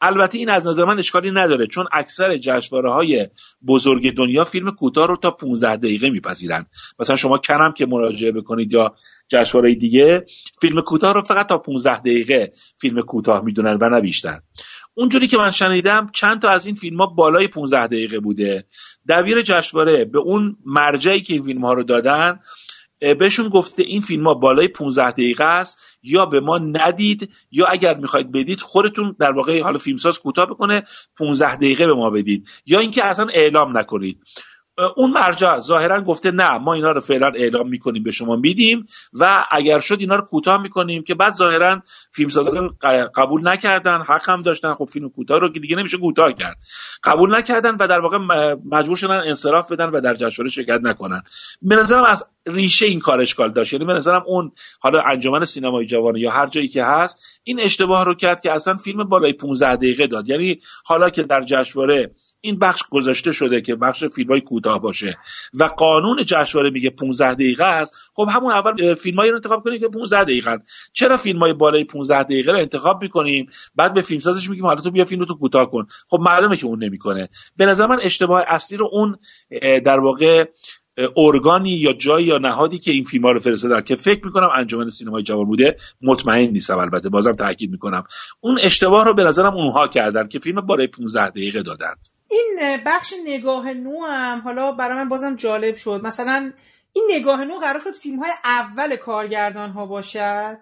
البته این از نظر من اشکالی نداره چون اکثر جشنواره های بزرگ دنیا فیلم کوتاه رو تا 15 دقیقه میپذیرن. مثلا شما کنم که مراجعه بکنید یا جشنواره دیگه فیلم کوتاه رو فقط تا 15 دقیقه فیلم کوتاه می‌دونن و نه بیشتر. اونجوری که من شنیدم چند تا از این فیلم ها بالای 15 دقیقه بوده. دبیر جشنواره به اون مرجعی که این فیلم ها رو دادن بهشون گفته این فیلم ها بالای 15 دقیقه است. یا به ما ندید یا اگر می‌خواید بدید خودتون در واقع حالا فیلمساز کوتاه بکنه 15 دقیقه به ما بدید. یا اینکه اصلا اعلام نکنید. اون مرجع ظاهرا گفته نه ما اینا رو فعلا اعلام می‌کنیم به شما میدیم و اگر شد اینا رو کوتاه می‌کنیم که بعد ظاهرا فیلمسازان قبول نکردن حق هم داشتن خب فیلم کوتاه رو دیگه نمیشه کوتاه کرد. قبول نکردن و در واقع مجبور شدن انصراف بدن و در جشنواره شرکت نکنن. به نظرم از ریشه این کار اشکال داشت. یعنی به نظرم اون حالا انجمن سینمای جوان یا هر جایی که هست این اشتباه رو کرد که اصلا فیلم بالای 15 دقیقه داد. یعنی حالا که در جشنواره این بخش گذاشته شده که بخش فیلم های کوتاه باشه و قانون جشنواره میگه 15 دقیقه است. خب همون اول فیلم رو انتخاب کنیم که 15 دقیقه چرا فیلم های بالای 15 دقیقه رو انتخاب می‌کنیم؟ بعد به فیلمسازش میگیم حالا تو بیا فیلم رو تو کوتاه کن. خب معلومه که اون نمی‌کنه. به نظر من اشتباه اصلی رو اون در واقع ارگانی یا جایی یا نهادی که این فیلم ها رو فرستادن که فکر می‌کنم انجمن سینمای جوان بوده مطمئن نیستم البته. بازم تاکید می‌کنم. اون اشتباه رو به نظرم اونها کردن که فیلم بالای 15 دقیقه دادند این بخش نگاه نو هم حالا برای من بازم جالب شد. مثلا این نگاه نو قرار شد فیلم های اول کارگردان ها باشد؟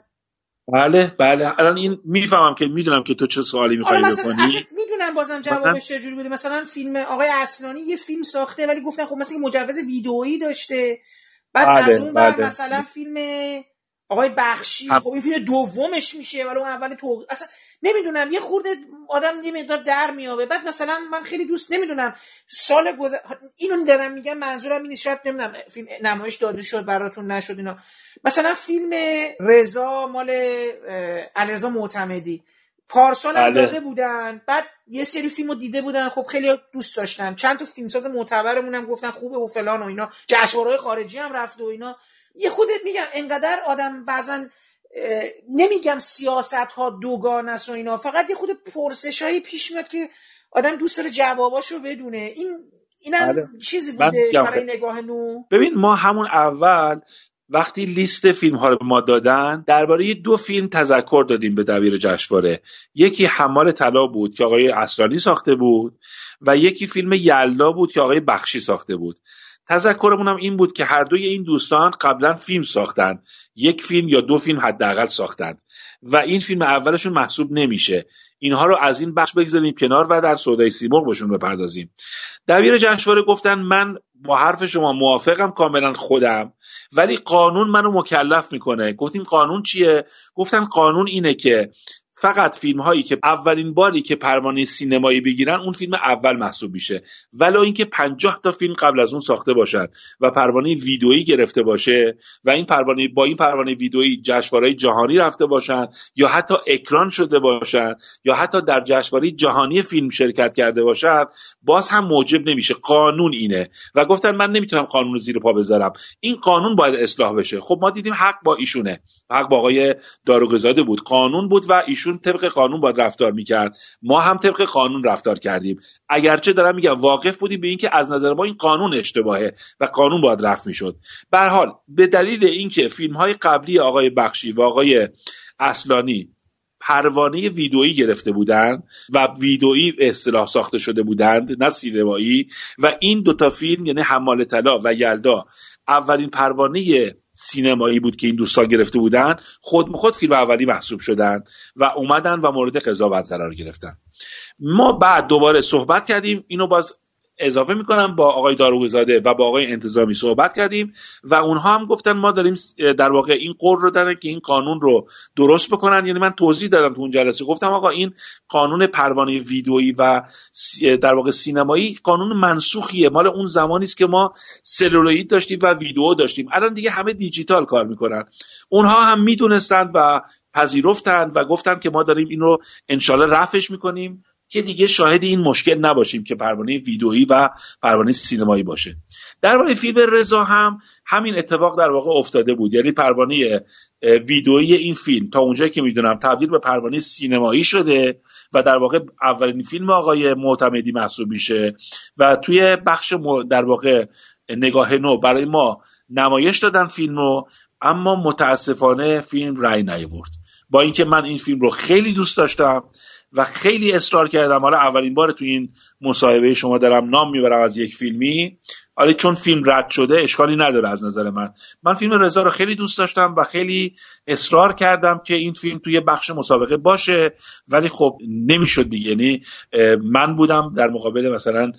بله بله. الان این می‌فهمم که می‌دونم که تو چه سوالی می‌خوای بکنی. می‌دونم بازم جوابش چجوری بوده. مثلا فیلم آقای اسنانی یه فیلم ساخته ولی گفتن خب مثلا مجوز ویدئویی داشته. بعد بله، از اون بله. مثلا فیلم آقای بخشی خب این فیلم دومش میشه ولی اون اول تو اصلا نمی‌دونم یه خورده آدم یه مقدار در میابه بعد مثلا من خیلی دوست نمی‌دونم سال گذر اینو دارم میگم منظورم اینه شاید نمی‌دونم فیلم نمایش داده شد براتون نشد اینا. مثلا فیلم رضا مال علیرضا معتمدی. پارسال هم بله. داده بودن. بعد یه سری فیلمو دیده بودن. خب خیلی دوست داشتن. چند تا فیلمساز معتبرمون هم گفتن خوبه و فلان و اینا. جشنواره‌های خارجی هم رفت و اینا. یه خودت میگم انقدر آدم بعضا نمیگم سیاست ها دوگان است و اینا فقط یه خود پرسش هایی پیش میاد که آدم دوست داره جواباشو بدونه. این اینم بله. چیزی بوده برای نگاه نو؟ ببین ما همون اول وقتی لیست فیلم ها رو ما دادن درباره دو فیلم تذکر دادیم به دبیر جشنواره. یکی حمال طلا بود که آقای اسرانی ساخته بود و یکی فیلم یلدا بود که آقای بخشی ساخته بود. تذکرمون هم این بود که هر دوی این دوستان قبلا فیلم ساختن. یک فیلم یا دو فیلم حداقل ساختن. و این فیلم اولشون محسوب نمیشه. اینها رو از این بخش بگذاریم کنار و در سودای سیمرغ بهشون بپردازیم. دبیر جشنواره گفتن من با حرف شما موافقم کاملا خودم. ولی قانون منو مکلف می‌کنه. گفتیم قانون چیه؟ گفتن قانون اینه که فقط فیلم هایی که اولین باری که پروانه سینمایی بگیرن اون فیلم اول محسوب میشه. ولی اینکه 50 تا فیلم قبل از اون ساخته باشن و پروانه ویدئویی گرفته باشه و این پروانه با این پروانه ویدئویی جشنواره جهانی رفته باشن یا حتی اکران شده باشن یا حتی در جشنواره جهانی فیلم شرکت کرده باشن باز هم موجب نمیشه. قانون اینه. و گفتن من نمی‌تونم قانون رو زیر پا بذارم. این قانون باید اصلاح بشه. خب ما دیدیم حق با ایشونه. حق با آقای داروغزاده بود. قانون بود و ایشون ایشون طبق قانون باید رفتار می‌کرد. ما هم طبق قانون رفتار کردیم. اگرچه دارم میگم واقف بودیم به اینکه از نظر ما این قانون اشتباهه و قانون باید رفت می‌شد. به حال به دلیل اینکه فیلم های قبلی آقای بخشی و آقای اصلانی پروانه ویدئویی گرفته بودند و ویدئویی اصطلاح ساخته شده بودند نه سینمایی و این دوتا فیلم یعنی حمال طلا و یلدا اولین پروانه سینمایی بود که این دوستان گرفته بودن خود خود فیلم اولی محسوب شدن و اومدن و مورد قضاوت قرار گرفتن. ما بعد دوباره صحبت کردیم اینو باز اضافه می‌کنم با آقای داروگزاده و با آقای انتظامی صحبت کردیم و اونها هم گفتن ما داریم در واقع این قول رو دارن که این قانون رو درست بکنن. یعنی من توضیح دادم تو اون جلسه. گفتم آقا این قانون پروانه ویدئویی و در واقع سینمایی قانون منسوخیه. مال اون زمانی است که ما سلولوئید داشتیم و ویدئو داشتیم. الان دیگه همه دیجیتال کار می‌کنن. اونها هم می‌دونستند و پذیرفتند و گفتن که ما داریم این رو انشالله رفش می‌کنیم. که دیگه شاهد این مشکل نباشیم که پروانه ویدئویی و پروانه سینمایی باشه. درباره فیلم رضا هم همین اتفاق در واقع افتاده بود. یعنی پروانه ویدئویی این فیلم تا اونجایی که می‌دونم تبدیل به پروانه سینمایی شده و در واقع اولین فیلم آقای معتمدی محسوب میشه و توی بخش در واقع نگاه نو برای ما نمایش دادن فیلم رو اما متاسفانه فیلم رای نیورد با اینکه من این فیلم رو خیلی دوست داشتم و خیلی اصرار کردم. حالا اولین بار تو این مصاحبه شما دارم نام می‌برم از یک فیلمی. حالا چون فیلم رد شده اشکالی نداره از نظر من. من فیلم رضا رو خیلی دوست داشتم و خیلی اصرار کردم که این فیلم توی بخش مسابقه باشه. ولی خب نمی‌شد دیگه. یعنی من بودم در مقابل مثلا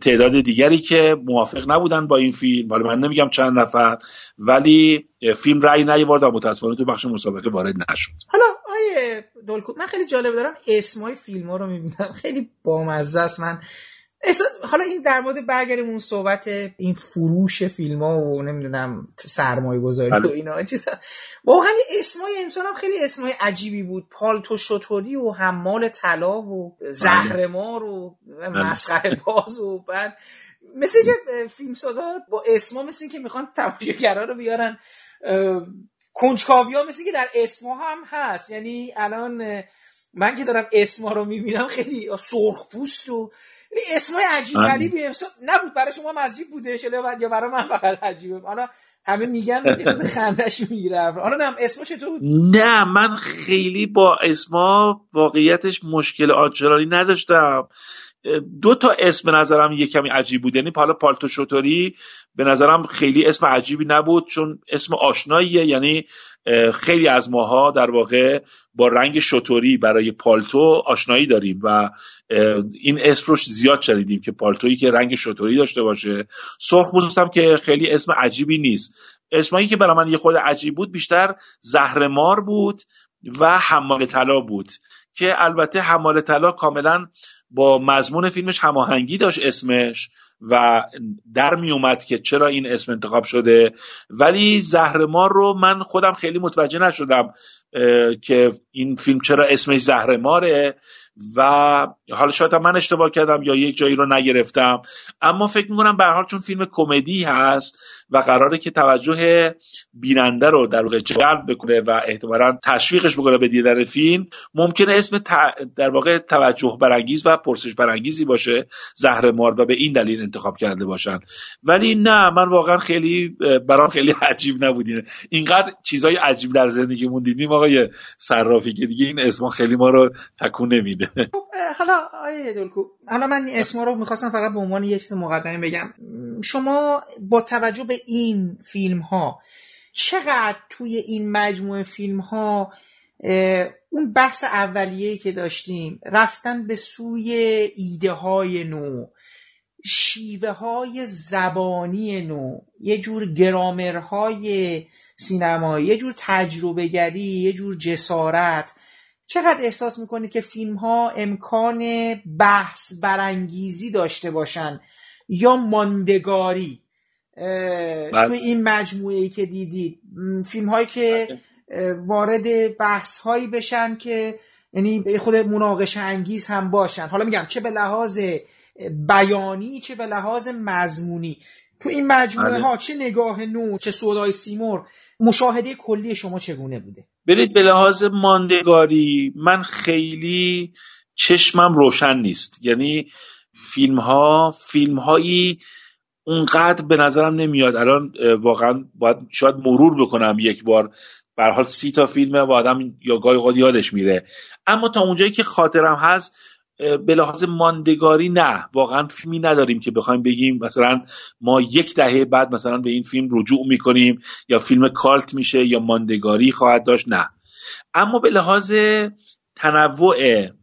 تعداد دیگری که موافق نبودن با این فیلم. حالا من نمیگم چند نفر. ولی فیلم رأی نیورد و متاسفانه تو بخش مسابقه وارد نشد. حالا آیه دولکو من خیلی جالب دارم اسمای فیلم ها رو می‌بینم. خیلی بامزه است. من حالا این در مورد برگردیم اون صحبت این فروش فیلم ها و نمی‌دونم سرمایه گذاری و بله. اینا چیزا. واقعا اسمای امسال هم خیلی اسمای عجیبی بود. پالتو شطوری و حمال طلا و زهرمار و بله. مسخره باز و بعد مثل که فیلم سازا با اسما مثل که می‌خوان تماشاگرا رو بیارن کنجکاوی ها مثل که در اسما هم هست. یعنی الان من که دارم اسما رو می‌بینم خیلی سرخ پوست و اسمای عجیب بله. غریبی نبود. برای شما عجیب بوده یا برای من فقط عجیبه. حالا همه میگن خندش می‌گیره حالا نه اسمش چطور بود؟ نه من خیلی با اسما واقعیتش مشکل آنچنانی نداشتم. دو تا اسم به نظرم یه کمی عجیب بود. یعنی حالا پالتو شوتوری به نظرم خیلی اسم عجیبی نبود چون اسم آشناییه. یعنی خیلی از ماها در واقع با رنگ شطوری برای پالتو آشنایی داریم و این اسم رو زیاد شنیدیم که پالتویی که رنگ شطوری داشته باشه. سرخ هم که خیلی اسم عجیبی نیست. اسمایی که برای من یه خود عجیب بود بیشتر زهرمار بود و حمال طلا بود که البته حمال طلا کاملا با مضمون فیلمش هماهنگی داشت اسمش و در می اومد که چرا این اسم انتخاب شده. ولی زهرمار رو من خودم خیلی متوجه نشدم. که این فیلم چرا اسمش زهرماره و حالا شاید من اشتباه کردم یا یک جایی رو نگرفتم. اما فکر می‌کنم به حال چون فیلم کمدی هست و قراره که توجه بیننده رو در واقع جلب بکنه و احتمالا تشویقش بکنه به دیدن فیلم ممکنه اسم در واقع توجه برانگیز و پرسش برانگیزی باشه زهر مار و به این دلیل انتخاب کرده باشن. ولی نه من واقعا خیلی برام خیلی عجیب نبودین اینقدر چیزای عجیب در زندگیمون دیدیم آقای صرافی که دیگه این اسم خیلی ما رو تکون نمیده. خب، حالا آیه دلکو حالا من اسما رو می‌خواستم فقط به عنوان یه چیز مقدمه بگم. شما با توجه به این فیلم ها چقدر توی این مجموعه فیلم ها اون بحث اولیه که داشتیم رفتن به سوی ایده های نو شیوه های زبانی نو یه جور گرامرهای سینمایی یه جور تجربه گری یه جور جسارت چقدر احساس می‌کنید که فیلم ها امکان بحث برانگیزی داشته باشن یا ماندگاری بله. توی این مجموعه ای که دیدید فیلم هایی که بله. وارد بحث هایی بشن که یعنی خود مناقش انگیز هم باشن حالا میگم چه به لحاظ بیانی چه به لحاظ مضمونی تو این مجموعه بله. ها چه نگاه نو چه سودای سیمور مشاهده کلی شما چگونه بوده؟ برید به لحاظ ماندگاری من خیلی چشمم روشن نیست. یعنی فیلم ها فیلم هایی اونقدر به نظرم نمیاد. الان واقعا باید شاید مرور بکنم یک بار. به حال سی تا فیلمه و آدم یا گاهی یادش میره. اما تا اونجایی که خاطرم هست به لحاظ ماندگاری نه. واقعا فیلمی نداریم که بخوایم بگیم مثلا ما یک دهه بعد مثلا به این فیلم رجوع می‌کنیم یا فیلم کالت میشه یا ماندگاری خواهد داشت. نه. اما به لحاظ تنوع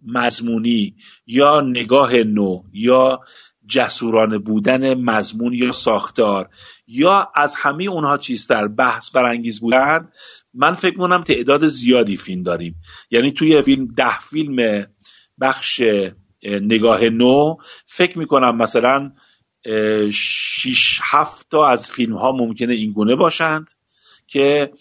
مضمونی یا نگاه نو یا جسورانه بودن مضمون یا ساختار یا از همه اونها چیزتر بحث برانگیز بودن من فکر کنم تعداد زیادی فیلم داریم. یعنی توی فیلم ده فیلم بخش نگاه نو. فکر می‌کنم مثلا شیش هفت تا از فیلم ها ممکنه اینگونه باشند که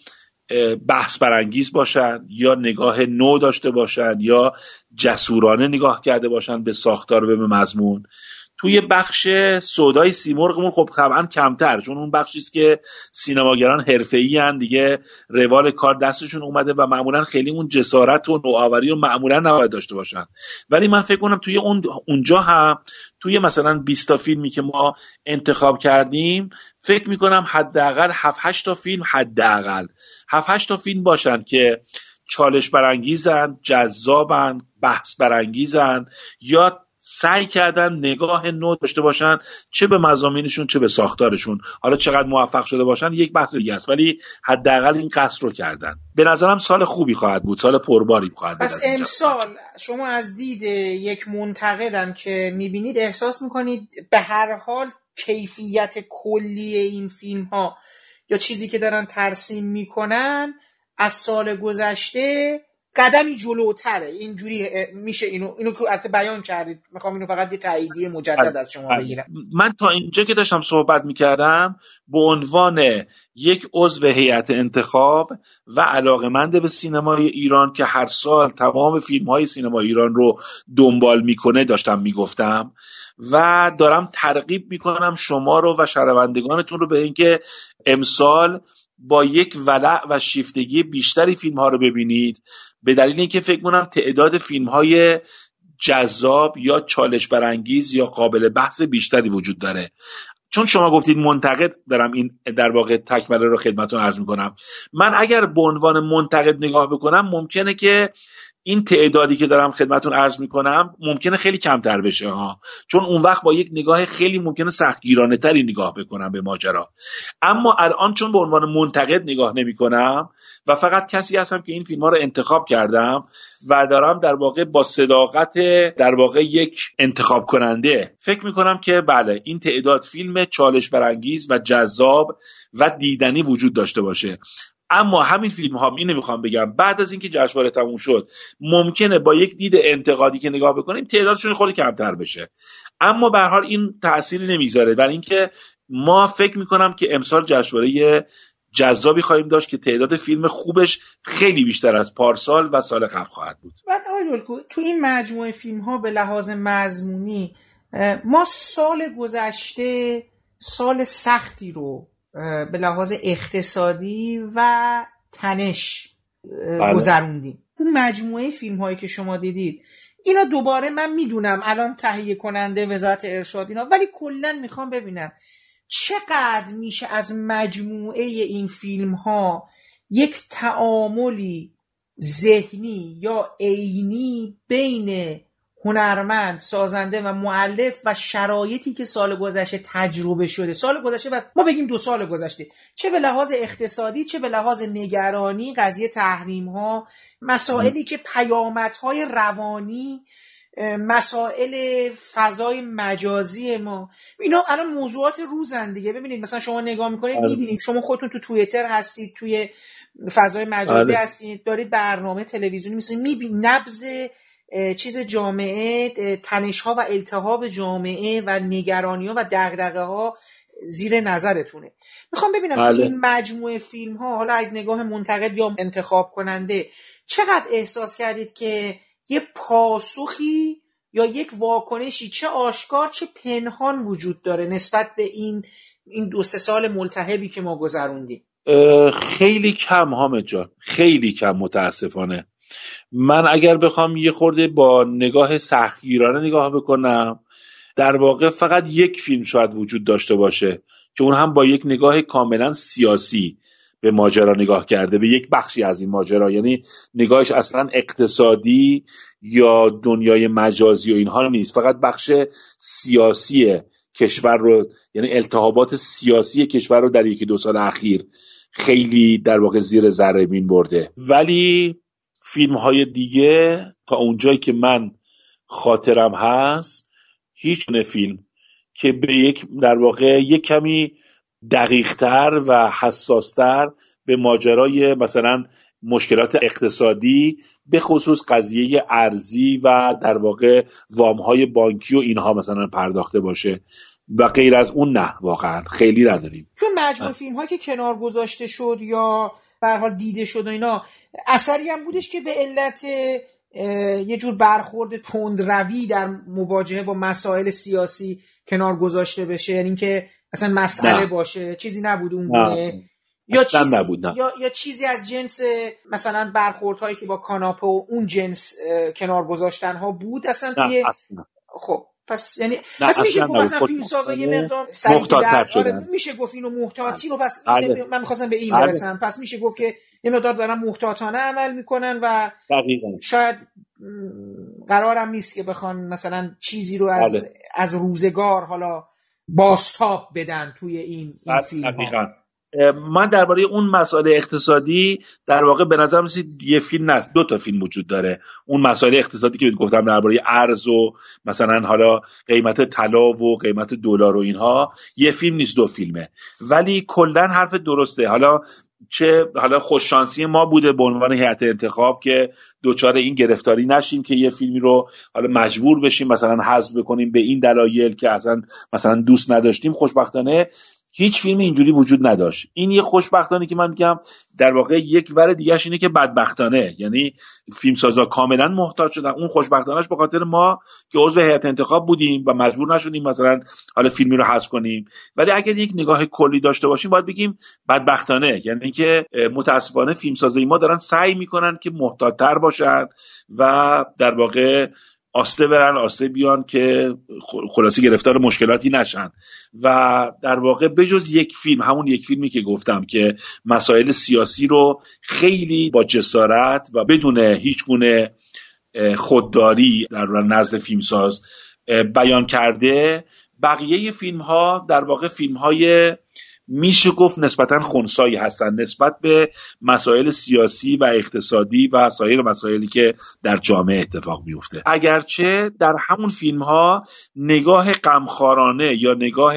بحث برانگیز باشند یا نگاه نو داشته باشند یا جسورانه نگاه کرده باشند به ساختار و به مضمون. توی بخش سودای سیمرغمون خب طبعا کمتر چون اون بخشی است که سینماگران حرفه‌ای دیگه روال کار دستشون اومده و معمولا خیلی اون جسارت و نوآوری رو معمولا نباید داشته باشن. ولی من فکر کنم توی اون اونجا هم توی مثلا 20 تا فیلمی که ما انتخاب کردیم فکر می‌کنم حداقل 7 8 تا فیلم حداقل 7 8 تا فیلم باشن که چالش برانگیزن جذابن بحث برانگیزن یا سعی کردن نگاه نو داشته باشن چه به مزامینشون چه به ساختارشون. حالا چقدر موفق شده باشن یک بحث دیگه است. ولی حداقل این قصد رو کردن. به نظرم سال خوبی خواهد بود سال پرباری خواهد بود پس امسال شما از دید یک منتقدم که می‌بینید احساس می‌کنید به هر حال کیفیت کلی این فیلم ها یا چیزی که دارن ترسیم می‌کنن از سال گذشته قدمی جلوتره. اینجوری میشه اینو اینو که بیان کردید. می‌خوام اینو فقط یه تاییدیه مجدد از شما بگیرم. من تا اینجا که داشتم صحبت می‌کردم به عنوان یک عضو هیئت انتخاب و علاقمند به سینمای ایران که هر سال تمام فیلم های سینما ایران رو دنبال می‌کنه داشتم می‌گفتم. و دارم ترغیب می‌کنم شما رو و شنوندگانتون رو به اینکه امسال با یک ولع و شیفتگی بیشتری فیلم ها رو ببینید. به دلیل اینکه فکر کنم تعداد فیلم های جذاب یا چالش برانگیز یا قابل بحث بیشتری وجود داره. چون شما گفتید منتقد دارم این در واقع تکمله رو خدمتون عرض می‌کنم. من اگر به عنوان منتقد نگاه بکنم ممکنه که این تعدادی که دارم خدمتون عرض می‌کنم ممکنه خیلی کمتر بشه ها. چون اون وقت با یک نگاه خیلی ممکنه سختگیرانه تری نگاه بکنم به ماجرا. اما الان چون به عنوان منتقد نگاه نمی‌کنم و فقط کسی هستم که این فیلم ها رو انتخاب کردم و دارم در واقع با صداقت در واقع یک انتخاب کننده فکر می‌کنم که بله این تعداد فیلم چالش برانگیز و جذاب و دیدنی وجود داشته باشه. اما همین فیلم ها اینو می‌خوام بگم بعد از اینکه جشنواره تموم شد ممکنه با یک دید انتقادی که نگاه بکنیم تعدادشون خود کمتر بشه. اما به حال این تأثیری نمی‌ذاره. در اینکه ما فکر می‌کنم که امسال جشنواره جذابی خواهیم داشت که تعداد فیلم خوبش خیلی بیشتر از پارسال و سال قبل خواهد بود. بعد تو این مجموعه فیلم ها به لحاظ مضمونی ما سال گذشته سال سختی رو به لحاظ اقتصادی و تنش بله. گذروندیم اون مجموعه فیلم هایی که شما دیدید اینا دوباره من می‌دونم الان تهیه کننده وزارت ارشاد اینا ولی کلا می‌خوام ببینم چقدر میشه از مجموعه این فیلم ها یک تعاملی ذهنی یا عینی بین هنرمند سازنده و معلف و شرایطی که سال گذشته تجربه شده. سال گذشته و ما بگیم دو سال گذشته. چه به لحاظ اقتصادی چه به لحاظ نگرانی قضیه تحریم ها مسائلی که پیامدهای روانی مسائل فضای مجازی ما. اینا الان موضوعات روزن دیگه. ببینید مثلا شما نگاه می‌کنید آره. می‌بینید شما خودتون تو توییتر هستید توی فضای مجازی آره. هستید دارید برنامه تلویزیونی می‌بینید نبض چیز جامعه تنش ها و التهاب جامعه و نگرانی ها و دغدغه ها زیر نظرتونه. می‌خوام ببینم بله. این مجموعه فیلم ها حالا از نگاه منتقد یا انتخاب کننده چقدر احساس کردید که یه پاسخی یا یک واکنشی چه آشکار چه پنهان وجود داره نسبت به این این دو سه سال ملتهبی که ما گذروندیم؟ خیلی کم حامد جان. خیلی کم متاسفانه. من اگر بخوام یه خورده با نگاه سختگیرانه نگاه بکنم در واقع فقط یک فیلم شاید وجود داشته باشه که اون هم با یک نگاه کاملا سیاسی به ماجرا نگاه کرده به یک بخشی از این ماجرا. یعنی نگاهش اصلا اقتصادی یا دنیای مجازی و اینها نیست. فقط بخش سیاسی کشور رو یعنی التهابات سیاسی کشور رو در یکی دو سال اخیر خیلی در واقع زیر ذره بین برده. ولی فیلم های دیگه تا اونجایی که من خاطرم هست هیچ فیلم که به یک در واقع یک کمی دقیقتر و حساستر به ماجرای مثلا مشکلات اقتصادی به خصوص قضیه ارزی و در واقع وام های بانکی و اینها مثلا پرداخته باشه. و غیر از اون نه واقعا خیلی نداریم. چون مجموع فیلم که کنار گذاشته شد یا به حال دیده شد و اینا. اثری هم بودش که به علت یه جور برخورد تندروی در مواجهه با مسائل سیاسی کنار گذاشته بشه. یعنی اینکه اصلا مسئله باشه چیزی نبود اون گونه یا چیزی, نبود یا, یا چیزی از جنس مثلا برخوردهایی که با کاناپه و اون جنس کنار گذاشتن ها بود اصلا توی خب. پس یعنی پس میشه گفت مثلا فیلم سازا یه مقدار در آره میشه گفت اینو محتاطی رو پس بله. من می‌خواستم به این بله. برسم پس میشه گفت که یه مقدار دارن محتاطانه عمل می‌کنن و دقیقا. شاید قرارم نیست که بخوان مثلا چیزی رو از بله. از روزگار حالا باستاب بدن توی این, این فیلم ها. من درباره اون مسائل اقتصادی در واقع به نظر رسید یه فیلم نه دو تا فیلم وجود داره. اون مسائل اقتصادی که گفتم درباره ارز و مثلا حالا قیمت طلا و قیمت دلار و اینها یه فیلم نیست دو فیلمه. ولی کلا حرف درسته. حالا چه حالا خوششانسی ما بوده به عنوان هیئت انتخاب که دوچار این گرفتاری نشیم که یه فیلمی رو حالا مجبور بشیم مثلا حذف بکنیم به این دلایل که اصلا مثلا دوست نداشتیم. خوشبختانه هیچ فیلم اینجوری وجود نداشت. این یه خوشبختانه که من میگم در واقع یک ور دیگهش اینه که بدبختانه. یعنی فیلمسازا کاملا محتاج شدن. اون خوشبختانش به خاطر ما که عضو هیئت انتخاب بودیم و مجبور نشدیم مثلا حالا فیلمی رو حذف کنیم. ولی اگر یک نگاه کلی داشته باشیم باید بگیم بدبختانه. یعنی که متاسفانه فیلمسازای ما دارن سعی می‌کنن که محتاطتر باشن و در واقع آسته برن آسته بیان که خلاصه گرفتار مشکلاتی نشن. و در واقع بجز یک فیلم همون یک فیلمی که گفتم که مسائل سیاسی رو خیلی با جسارت و بدون هیچ گونه خودداری در نزد فیلمساز بیان کرده. بقیه فیلم ها در واقع فیلم های میشه گفت نسبتا خونسایی هستند نسبت به مسائل سیاسی و اقتصادی و سایر مسائلی که در جامعه اتفاق میفته. اگرچه در همون فیلم ها نگاه غمخوارانه یا نگاه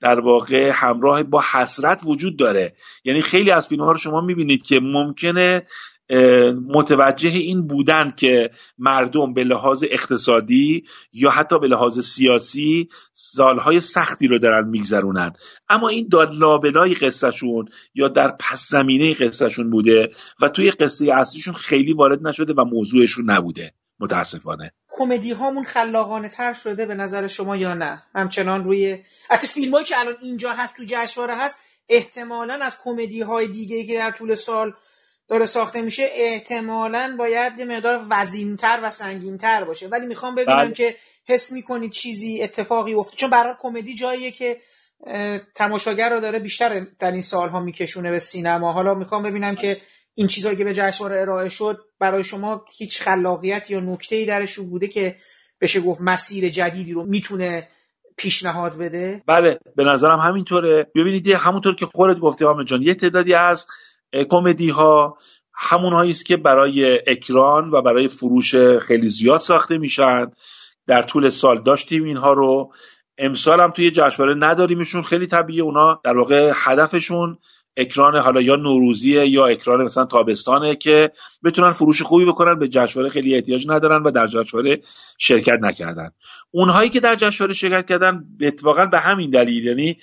در واقع همراه با حسرت وجود داره. یعنی خیلی از فیلم ها رو شما می‌بینید که ممکنه متوجه این بودن که مردم به لحاظ اقتصادی یا حتی به لحاظ سیاسی سالهای سختی رو دارن میگذرونن. اما این داد لابلای قصهشون یا در پس زمینه قصهشون بوده و توی قصه اصلیشون خیلی وارد نشده و موضوعشون نبوده. متاسفانه. کمدی هامون خلاقانه تر شده به نظر شما یا نه؟ همچنان روی حتی فیلم که الان اینجا هست تو جشنواره هست احتمالا از کمدی های دیگه که در طول سال داره ساخته میشه احتمالا باید یه مقدار وزینتر و سنگینتر باشه. ولی می‌خوام ببینم بله. که حس می‌کنید چیزی اتفاقی افته چون برای کمدی جاییه که تماشاگر رو داره بیشتر در این سالها میکشونه به سینما. حالا می‌خوام ببینم که این چیزهایی که به جشنواره ارائه شد برای شما هیچ خلاقیت یا نکته ای درش بوده که بشه گفت مسیر جدیدی رو می‌تونه پیشنهاد بده؟ بله به نظرم همینطوره. ببینید همونطور که خودت گفتی حامد جان یه تعدادی از کمدی ها همون است که برای اکران و برای فروش خیلی زیاد ساخته میشن. در طول سال داشتیم اینها رو. امسال هم توی جشنواره نداریمشون خیلی طبیعی اونا در واقع هدفشون اکران حالا یا نوروزیه یا اکران مثلا تابستانه که بتونن فروش خوبی بکنن به جشنواره خیلی احتیاج ندارن و در جشنواره شرکت نکردن. اونهایی که در جشنواره شرکت کردن اتفاقا به همین دلیل یعنی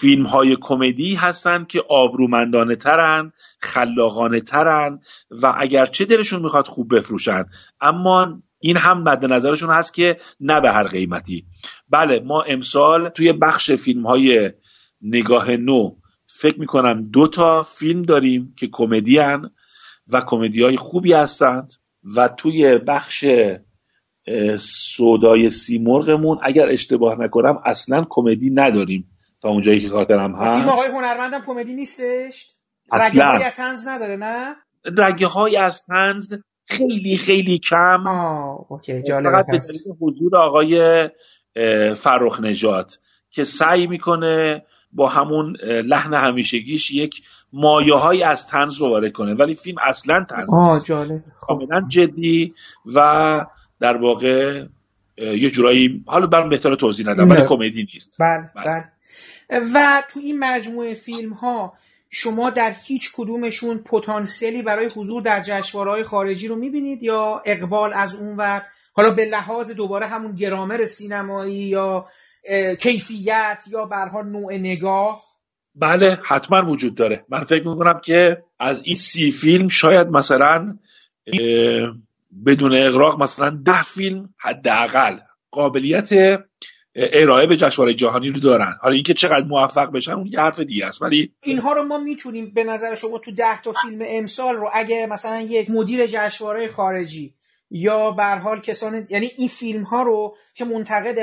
فیلم های کمدی هستن که آبرومندانه ترن خلاقانه ترن و اگرچه دلشون می‌خواد خوب بفروشن. اما این هم مد نظرشون هست که نه به هر قیمتی. بله ما امسال توی بخش فیلم های نگاه نو فکر می‌کنم دو تا فیلم داریم که کمدی و کمدی های خوبی هستند و توی بخش سودای سیمرغمون اگر اشتباه نکنم اصلا کمدی نداریم. تا اونجایی که خاطرم هست فیلم آقای هنرمندم کمدی نیستش؟ رگه های از تنز نداره نه؟ رگه های از تنز خیلی خیلی کم. آه، اوکی جالبه فقط به حضور آقای فرخ نجات که سعی می‌کنه با همون لحن همیشگیش یک مایه های از تنز رو وارد کنه. ولی فیلم اصلا تنز آه جالب. کاملا جدی و در واقع یه جورایی حالا برام بهتر توضیح ندم ولی کمدی نیست. بله بله, بله. و تو این مجموعه فیلم ها شما در هیچ کدومشون پتانسیلی برای حضور در جشنواره‌های خارجی رو می‌بینید یا اقبال از اون ور؟ حالا به لحاظ دوباره همون گرامر سینمایی یا کیفیت یا برها نوع نگاه؟ بله حتما وجود داره. من فکر می‌کنم که از این سی فیلم شاید مثلا بدون اقراق مثلا ده فیلم حداقل. قابلیت ارائه به جشنواره جهانی رو دارن. حالا اینکه چقدر موفق بشن اون یه حرف دیگه است. ولی اینها رو ما می‌تونیم به نظر شما تو ده تا فیلم امسال رو اگه مثلا یک مدیر جشنواره خارجی یا به حال کسان یعنی این فیلم ها رو چه منتقد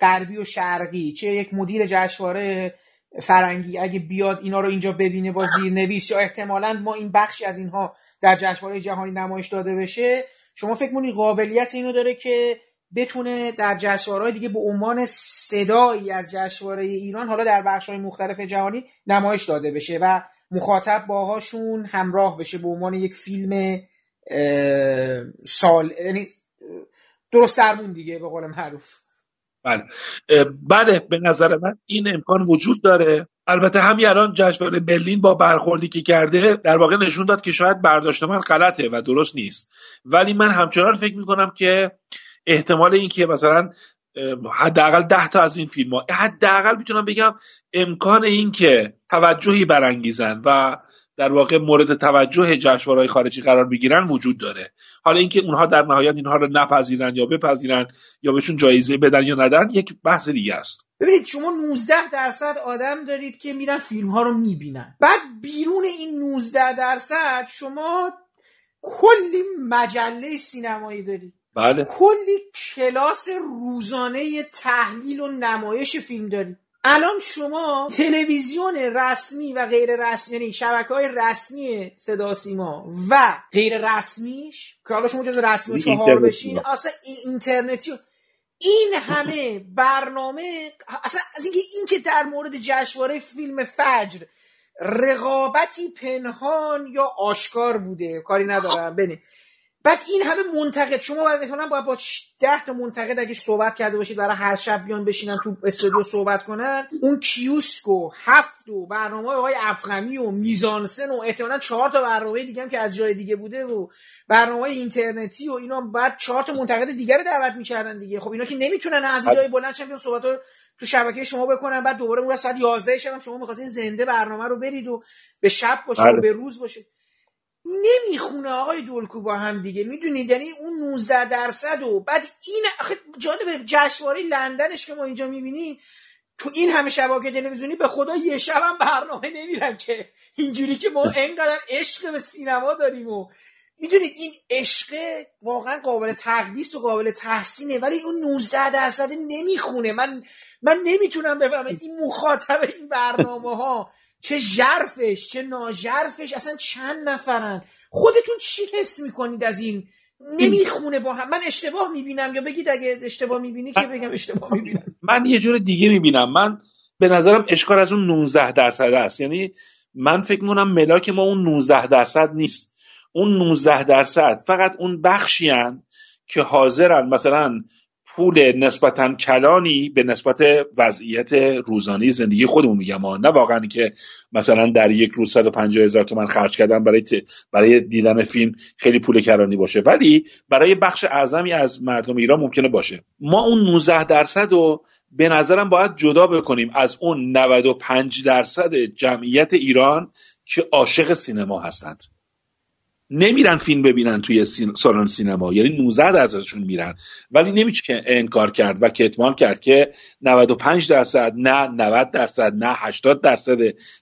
غربی و شرقی چه یک مدیر جشنواره فرنگی اگه بیاد اینا رو اینجا ببینه با زیرنویس یا احتمالا ما این بخشی از اینها در جشنواره جهانی نمایش داده بشه شما فکر کنید قابلیت اینو داره که بتونه در جشنواره‌های دیگه به عنوان صدایی از جشنواره ایران حالا در بخش‌های مختلف جهانی نمایش داده بشه و مخاطب باهاشون همراه بشه به عنوان یک فیلم سال یعنی درست درمون دیگه به قول معروف. بله. بله به نظر من این امکان وجود داره. البته همین الان جشنواره برلین با برخوردی که کرده در واقع نشون داد که شاید برداشت من غلطه و درست نیست. ولی من همچنان فکر می‌کنم که احتمال اینکه مثلا حداقل ده تا از این فیلم ها. حداقل می‌تونم بگم امکان این که توجهی برانگیزن و در واقع مورد توجه جشنواره‌های خارجی قرار بگیرن وجود داره. حالا اینکه اونها در نهایت اینها رو نپذیرن یا بپذیرن یا بهشون جایزه بدن یا ندن یک بحث دیگه است. ببینید شما 19 درصد آدم دارید که میرن فیلم ها رو می‌بینن. بعد بیرون این 19 درصد شما کلی مجله سینمایی دارید. بله. کلی کلاس روزانه تحلیل و نمایش فیلم دارید الان شما تلویزیون رسمی و غیر رسمی یعنی شبکه های رسمی صدا سیما و غیر رسمیش که حالا شما جز رسمی چهار بشین اصلا اینترنتی این همه برنامه اصلا از اینکه این که در مورد جشنواره فیلم فجر رقابتی پنهان یا آشکار بوده کاری ندارم. بنه بعد این همه منتقد شما باید احتمالاً باید با 10 تا منتقد اگه صحبت کرده باشید برای هر شب بیان بشینن تو استودیو صحبت کنن اون کیوسک و هفت و برنامه های افغمی و میزانسن و احتمالاً چهار تا برنامه دیگه هم که از جای دیگه بوده و برنامه اینترنتی و اینا بعد چهار تا منتقد دیگه رو دعوت می‌کردن دیگه. خب اینا که نمی‌تونن از جای بلند چون صحبت رو تو شبکه شما بکنن بعد دوباره اون ساعت 11 شب شما می‌خواستین زنده برنامه رو برید و به شب باشه و بله. به روز باشه نمی‌خونه آقای دولکو با هم دیگه. می‌دونید؟ یعنی اون 19 درصد و بعد این جالب جشنواره لندنش که ما اینجا می‌بینیم تو این همه شبکه تلویزیونی به خدا یه شب هم برنامه نمیرن که اینجوری که ما انقدر عشق به سینما داریم و می‌دونید؟ این عشق واقعا قابل تقدیس و قابل تحسینه ولی اون 19 درصد نمی‌خونه. من من نمی‌تونم بفهمم این مخاطب این برنامه ها چه ژرفش چه ناژرفش اصلا چند نفرن خودتون چی حس می‌کنید از این؟ نمی‌خونه با هم. من اشتباه می‌بینم یا بگید اگه اشتباه می‌بینی که بگم اشتباه می‌بینم. من یه جور دیگه می‌بینم. من به نظرم اشکال از اون 19 درصد است. یعنی من فکر می‌کنم ملاک ما اون 19 درصد نیست. اون 19 درصد فقط اون بخشی که حاضرن. مثلا پول نسبتا کلانی به نسبت وضعیت روزانه زندگی خودمون میگم. نه واقعا که مثلا در یک روز 150 هزار تومن خرج کردن برای برای دیدن فیلم خیلی پول کلانی باشه. ولی برای بخش اعظمی از مردم ایران ممکنه باشه. ما اون 19 درصد رو به نظرم باید جدا بکنیم از اون 95 درصد جمعیت ایران که عاشق سینما هستند. نمیرن فیلم ببینن توی سین... سالن سینما. یعنی 19 درصدشون میرن. ولی نمیشه که انکار کرد و کتمان کرد که 95 درصد نه 90 درصد نه 80 درصد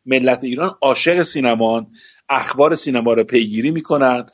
ملت ایران عاشق سینمان اخبار سینما رو پیگیری می‌کنن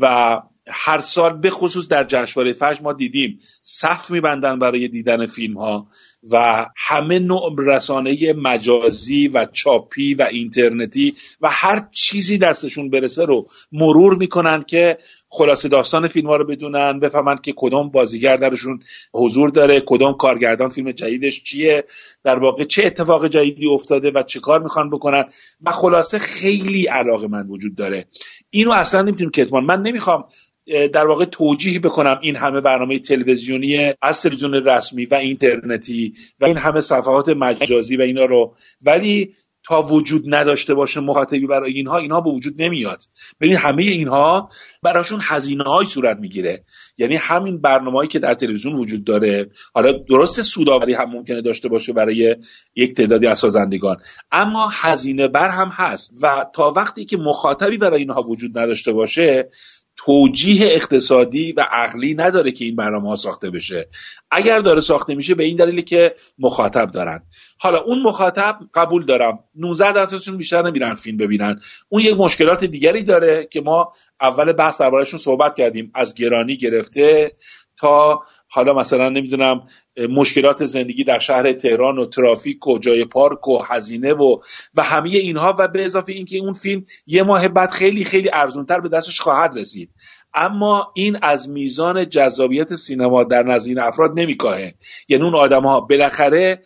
و هر سال به خصوص در جشنواره فجر ما دیدیم صف میبندن برای دیدن فیلم ها و همه نوع رسانه مجازی و چاپی و اینترنتی و هر چیزی دستشون برسه رو مرور می‌کنن که خلاصه داستان فیلم ها رو بدونن بفهمن که کدوم بازیگر درشون حضور داره کدوم کارگردان فیلم جدیدش چیه در واقع چه اتفاق جدیدی افتاده و چه کار می‌خوان بکنن و خلاصه خیلی علاقه من وجود داره. اینو اصلا نمی‌تونیم کتمان. من نمی‌خوام در واقع توجیه بکنم این همه برنامه تلویزیونی از تلویزیون رسمی و اینترنتی و این همه صفحات مجازی و اینا رو. ولی تا وجود نداشته باشه مخاطبی برای اینها اینها به وجود نمیاد. ببین همه اینها براشون هزینه های صورت می‌گیره. یعنی همین برنامه‌ای که در تلویزیون وجود داره. حالا درست سوداوری هم ممکنه داشته باشه برای یک تعدادی از سازندگان. اما هزینه بر هم هست. و تا وقتی که مخاطبی برای اینها وجود نداشته باشه توجیه اقتصادی و عقلی نداره که این برنامه ها ساخته بشه. اگر داره ساخته میشه به این دلیلی که مخاطب دارن. حالا اون مخاطب قبول دارم. 19 درصدشون بیشتر نمیرن فیلم ببینن. اون یک مشکلات دیگری داره که ما اول بحث دربارهشون صحبت کردیم. از گرانی گرفته تا حالا مثلا نمی‌دونم مشکلات زندگی در شهر تهران و ترافیک و جای پارک و هزینه و و همه اینها. و به اضافه اینکه اون فیلم یه ماه بعد خیلی خیلی ارزونتر به دستش خواهد رسید. اما این از میزان جذابیت سینما در نزد این افراد نمیکاهه. یعنی اون آدم ها بالاخره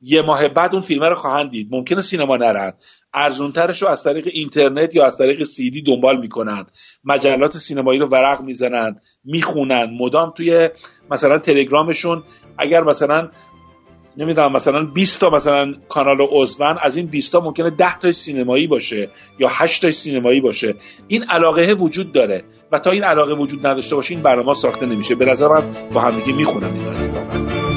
یه ماه بعد اون فیلم رو خواهند دید. ممکنه سینما نرن. ارزونترش رو از طریق اینترنت یا از طریق سیدی دنبال می‌کنن. مجلات سینمایی رو ورق می‌زنن می‌خونن. مدام توی مثلا تلگرامشون اگر مثلا نمی‌دونم مثلا 20 تا مثلا کانال عضون از این 20 تا ممکنه 10 تا سینمایی باشه یا 8 تا سینمایی باشه. این علاقه وجود داره و تا این علاقه وجود نداشته باشه این برنامه ساخته نمیشه. به نظر من با همدیگه می‌خونن این اتفاقا